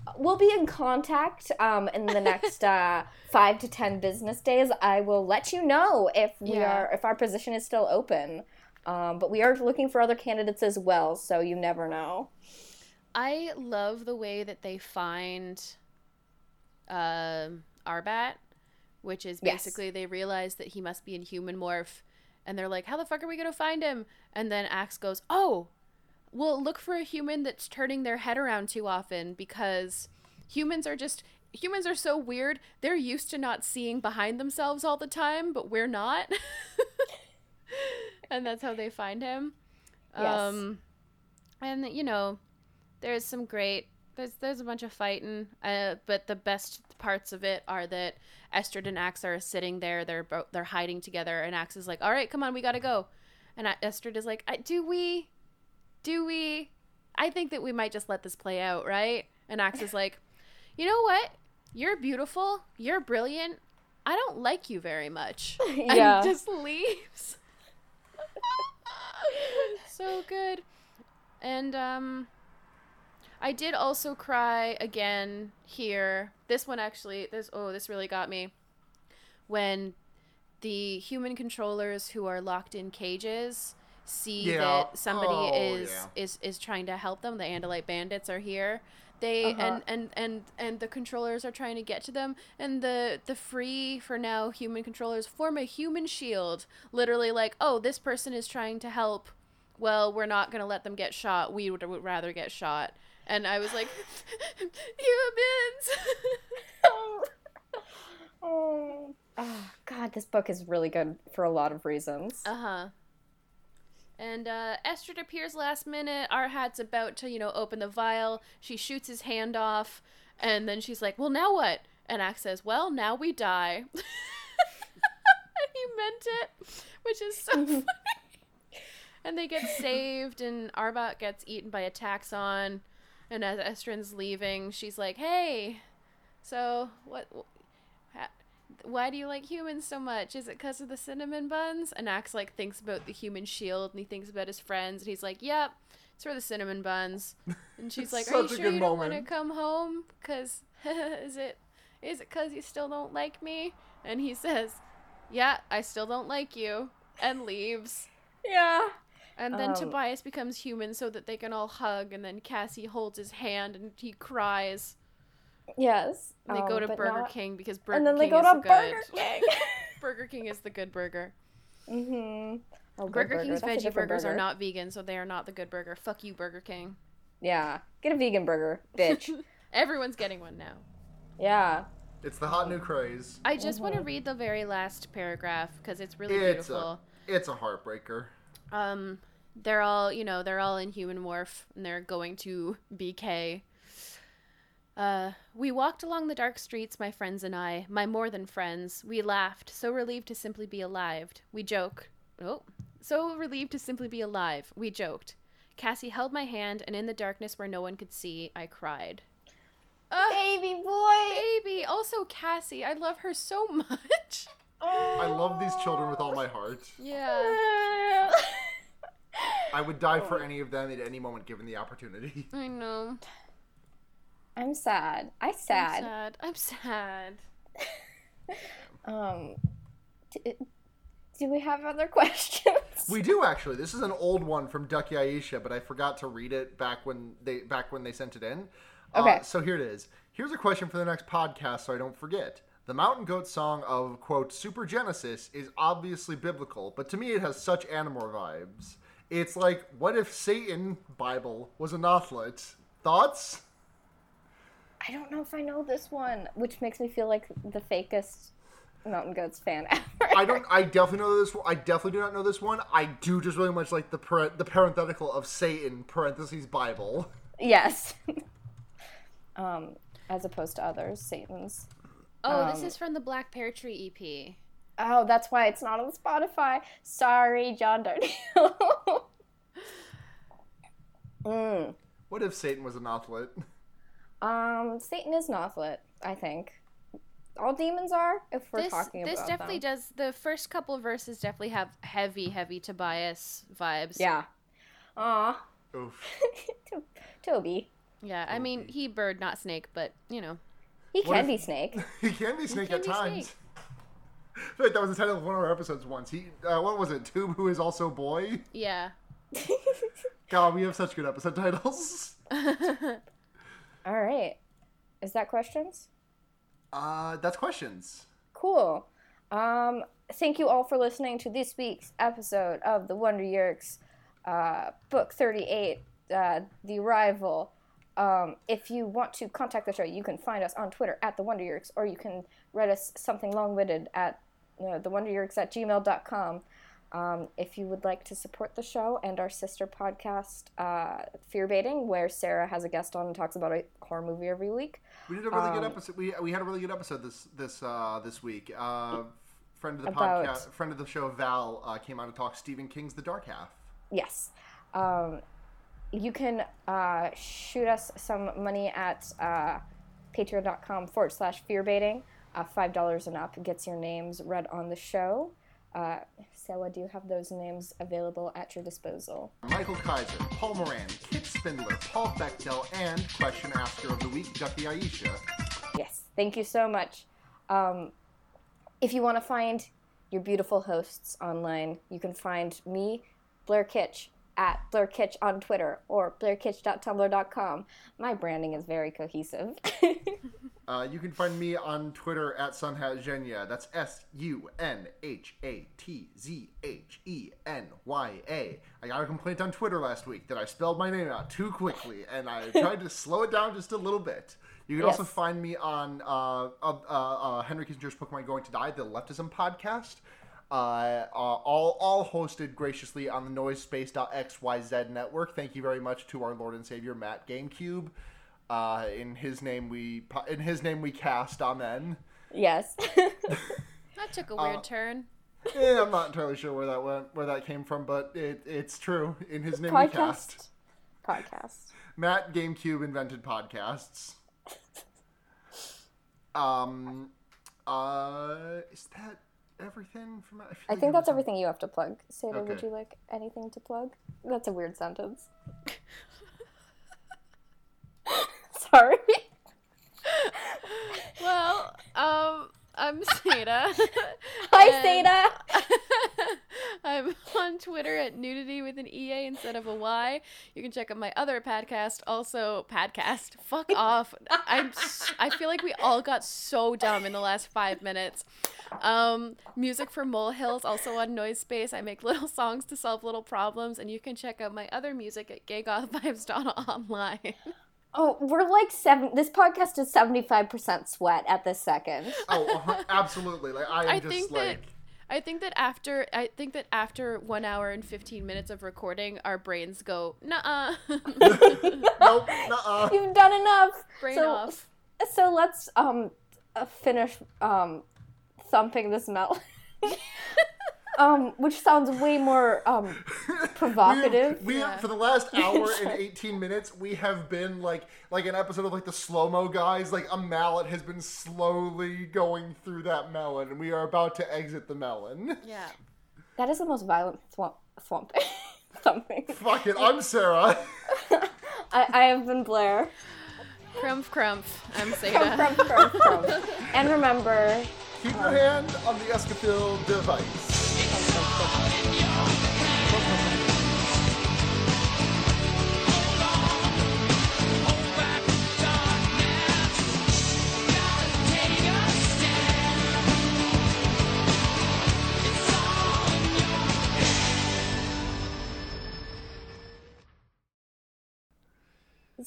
okay. we'll be in contact um, in the next uh, five to ten business days. I will let you know if we Yeah. are if our position is still open. Um, but we are looking for other candidates as well, so you never know. I love the way that they find um Arbat, which is Yes. basically they realize that he must be in human morph, and they're like, "How the fuck are we gonna find him?" And then Ax goes, "Oh, well, look for a human that's turning their head around too often because humans are just." Humans are so weird. They're used to not seeing behind themselves all the time, but we're not. [LAUGHS] and that's how they find him. Yes. Um, and you know, there's some great there's there's a bunch of fighting uh, but the best parts of it are that Estrid and Ax are sitting there they're bo- they're hiding together and Ax is like all right come on we gotta go. And Estrid is like I, do we do we I think that we might just let this play out right? And Ax is like [LAUGHS] you know what? You're beautiful you're brilliant I don't like you very much. [LAUGHS] Yeah. and [LAUGHS] just leaves. So good. And um I did also cry again here. This one actually, this oh, this really got me. When the human controllers who are locked in cages see Yeah. that somebody Oh, is yeah. is is trying to help them, the Andalite bandits are here. they Uh-huh. and, and and and the controllers are trying to get to them and the the free for now human controllers form a human shield literally like oh this person is trying to help well we're not going to let them get shot we would, would rather get shot and i was like [LAUGHS] humans oh. [LAUGHS] oh, God, this book is really good for a lot of reasons. uh-huh and uh, Estrid appears last minute. Arbat's about to, you know, open the vial. She shoots his hand off, and then she's like, "Well, now what?" And Ax says, "Well, now we die." [LAUGHS] and he meant it, which is so funny. And they get saved, and Arbat gets eaten by a Taxxon. And as Estrid's leaving, she's like, "Hey, so what? ha- Why do you like humans so much? Is it because of the cinnamon buns?" And Ax like thinks about the human shield, and he thinks about his friends, and he's like, "Yep, it's for the cinnamon buns." And she's [LAUGHS] like, "Are you Such a sure good you don't want to come home? Cause [LAUGHS] is it is it cause you still don't like me?" And he says, "Yeah, I still don't like you," and leaves. Yeah. And then Um, Tobias becomes human so that they can all hug, and then Cassie holds his hand and he cries. Yes. And they go um, to Burger not- King because Burger King. And then they King go is to the Burger good. [LAUGHS] King. Burger King is the good burger. mm-hmm. Oh, good Burger King's That's veggie different burgers are not vegan, so they are not the good burger. Fuck you, Burger King. Yeah. Get a vegan burger, bitch. [LAUGHS] Everyone's getting one now. yeah. It's the hot new craze. I just want to read the very last paragraph because it's really It's beautiful. a it's a heartbreaker. um they're all you know they're all in human morph and they're going to bk uh we walked along the dark streets my friends and i my more than friends. We laughed so relieved to simply be alive. We joke. Oh so relieved to simply be alive. We joked. Cassie held my hand and in the darkness where no one could see i cried. Uh, Baby boy. baby. Also cassie i love her so [LAUGHS] much. I love these children with all my heart. yeah [LAUGHS] I would die for any of them at any moment given the opportunity. [LAUGHS] i know I'm sad. I sad. i'm sad. sad i'm sad [LAUGHS] Um, d- do we have other [LAUGHS] questions? We do actually. This is an old one from Ducky Aisha, but I forgot to read it back when they back when they sent it in. Okay. Uh, so here it is. Here's a question for the next podcast, so I don't forget. The Mountain Goat song of quote Supergenesis is obviously biblical, but to me it has such Animor vibes. It's like, what if Satan Bible was a Nothlit? Thoughts? I don't know if I know this one, which makes me feel like the fakest Mountain Goats fan [LAUGHS] ever. I don't. I definitely know this. one. I definitely do not know this one. I do just really much like the par- the parenthetical of Satan parentheses Bible. Yes. [LAUGHS] um, as opposed to others, Satan's. Oh, this Um, is from the Black Pear Tree EP. Oh, that's why it's not on Spotify. Sorry, John Darnielle. [LAUGHS] mm. What if Satan was a Nothlit? Um, Satan is Nothlit, I think. All demons are, if we're This talking this about definitely them. does. The first couple verses definitely have heavy, heavy Tobias vibes. Yeah. Aw. [LAUGHS] Oof. To- Toby. yeah. I mean, he bird, not snake, but you know. He What can if- be [LAUGHS] Snake. he can be Snake can at be times. Snake. [LAUGHS] I feel like that was the title of one of our episodes once. He, uh, what was it? Tube, who is also boy. Yeah. God, we have such good episode titles. [LAUGHS] All right. Is that questions? Uh, that's questions. Cool. Um, thank you all for listening to this week's episode of the Wonder Yerks, uh, book 38, uh, The Arrival. Um, if you want to contact the show, you can find us on Twitter at the Wonder Yerks, or you can write us something long-winded at uh, the Wonder Yerks at gmail.com. Um, if you would like to support the show and our sister podcast, uh, Fear Baiting, where Sarah has a guest on and talks about a horror movie every week, We did a really good Um, episode. We, we had a really good episode this this uh, this week. Uh, friend of the About- podcast, friend of the show, Val, uh, came out to talk Stephen King's The Dark Half. Yes. Um, you can uh, shoot us some money at uh, patreon.com forward slash fearbaiting. Uh, $5 and up gets your names read on the show. Uh, Sewa, do you have those names available at your disposal? Michael Kaiser, Paul Moran, Kit Spindler, Paul Bechtel, and question asker of the week, Ducky Aisha. Yes, thank you so much. Um, if you want to find your beautiful hosts online, you can find me, Blair Kitch, at blurkitch on Twitter or blairkitch.tumblr.com. My branding is very cohesive. [LAUGHS] Uh, you can find me on Twitter at Sunhatzhenya. That's S U N H A T Z H E N Y A. I got a complaint on Twitter last week that I spelled my name out too quickly, and I [LAUGHS] tried to slow it down just a little bit. You can also find me on uh, uh, uh, uh, Henry Kissinger's Pokemon Going to Die, the Leftism podcast. Uh, uh, all, all hosted graciously on the Noisespace.xyz network. Thank you very much to our Lord and Savior Matt GameCube. Uh, in his name we in his name we cast. Amen. yes. [LAUGHS] That took a weird turn. Eh, I'm not entirely sure where that went, where that came from, but it, it's true. In his name we cast. Podcast. Podcast. Matt GameCube invented podcasts. Um, uh, is that everything from? I, feel I like think that's was everything you have to plug. Seda, would you like anything to plug? That's a weird sentence. [LAUGHS] Sorry. Well, um, I'm Seda. [LAUGHS] Hi, Seda. [LAUGHS] I'm on Twitter at nudity with an EA instead of a Y. You can check out my other podcast, also podcast. Fuck [LAUGHS] off. I'm. I feel like we all got so dumb in the last five minutes. Um, music for Molehills, also on Noise Space. I make little songs to solve little problems, and you can check out my other music at gaygothvibes.online. Oh, we're like seven. This podcast is seventy-five percent sweat at this second. Oh, [LAUGHS] absolutely. Like I am I just think like. that I think that after I think that after one hour and fifteen minutes of recording, our brains go nah. [LAUGHS] Nope, nuh-uh. [LAUGHS] You've done enough. Brain so, off. So let's um uh, finish um thumping this melon. Um, which sounds way more um [LAUGHS] provocative. We, we Yeah. for the last [LAUGHS] hour and 18 minutes, we have been like like an episode of like the slow mo guys. Like a mallet has been slowly going through that melon, and we are about to exit the melon. Yeah. That is the most violent thwump, thumping. [LAUGHS] something. Fuck it, I'm Sarah. I, I have been Blair. Crumph crumph. I'm Crump, Seda. crump, crump, crump. and remember, Keep your hand on the Escafil device.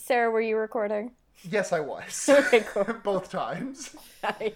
Sarah, were you recording? Yes, I was. Okay, cool. [LAUGHS] Both times. [LAUGHS] Nice.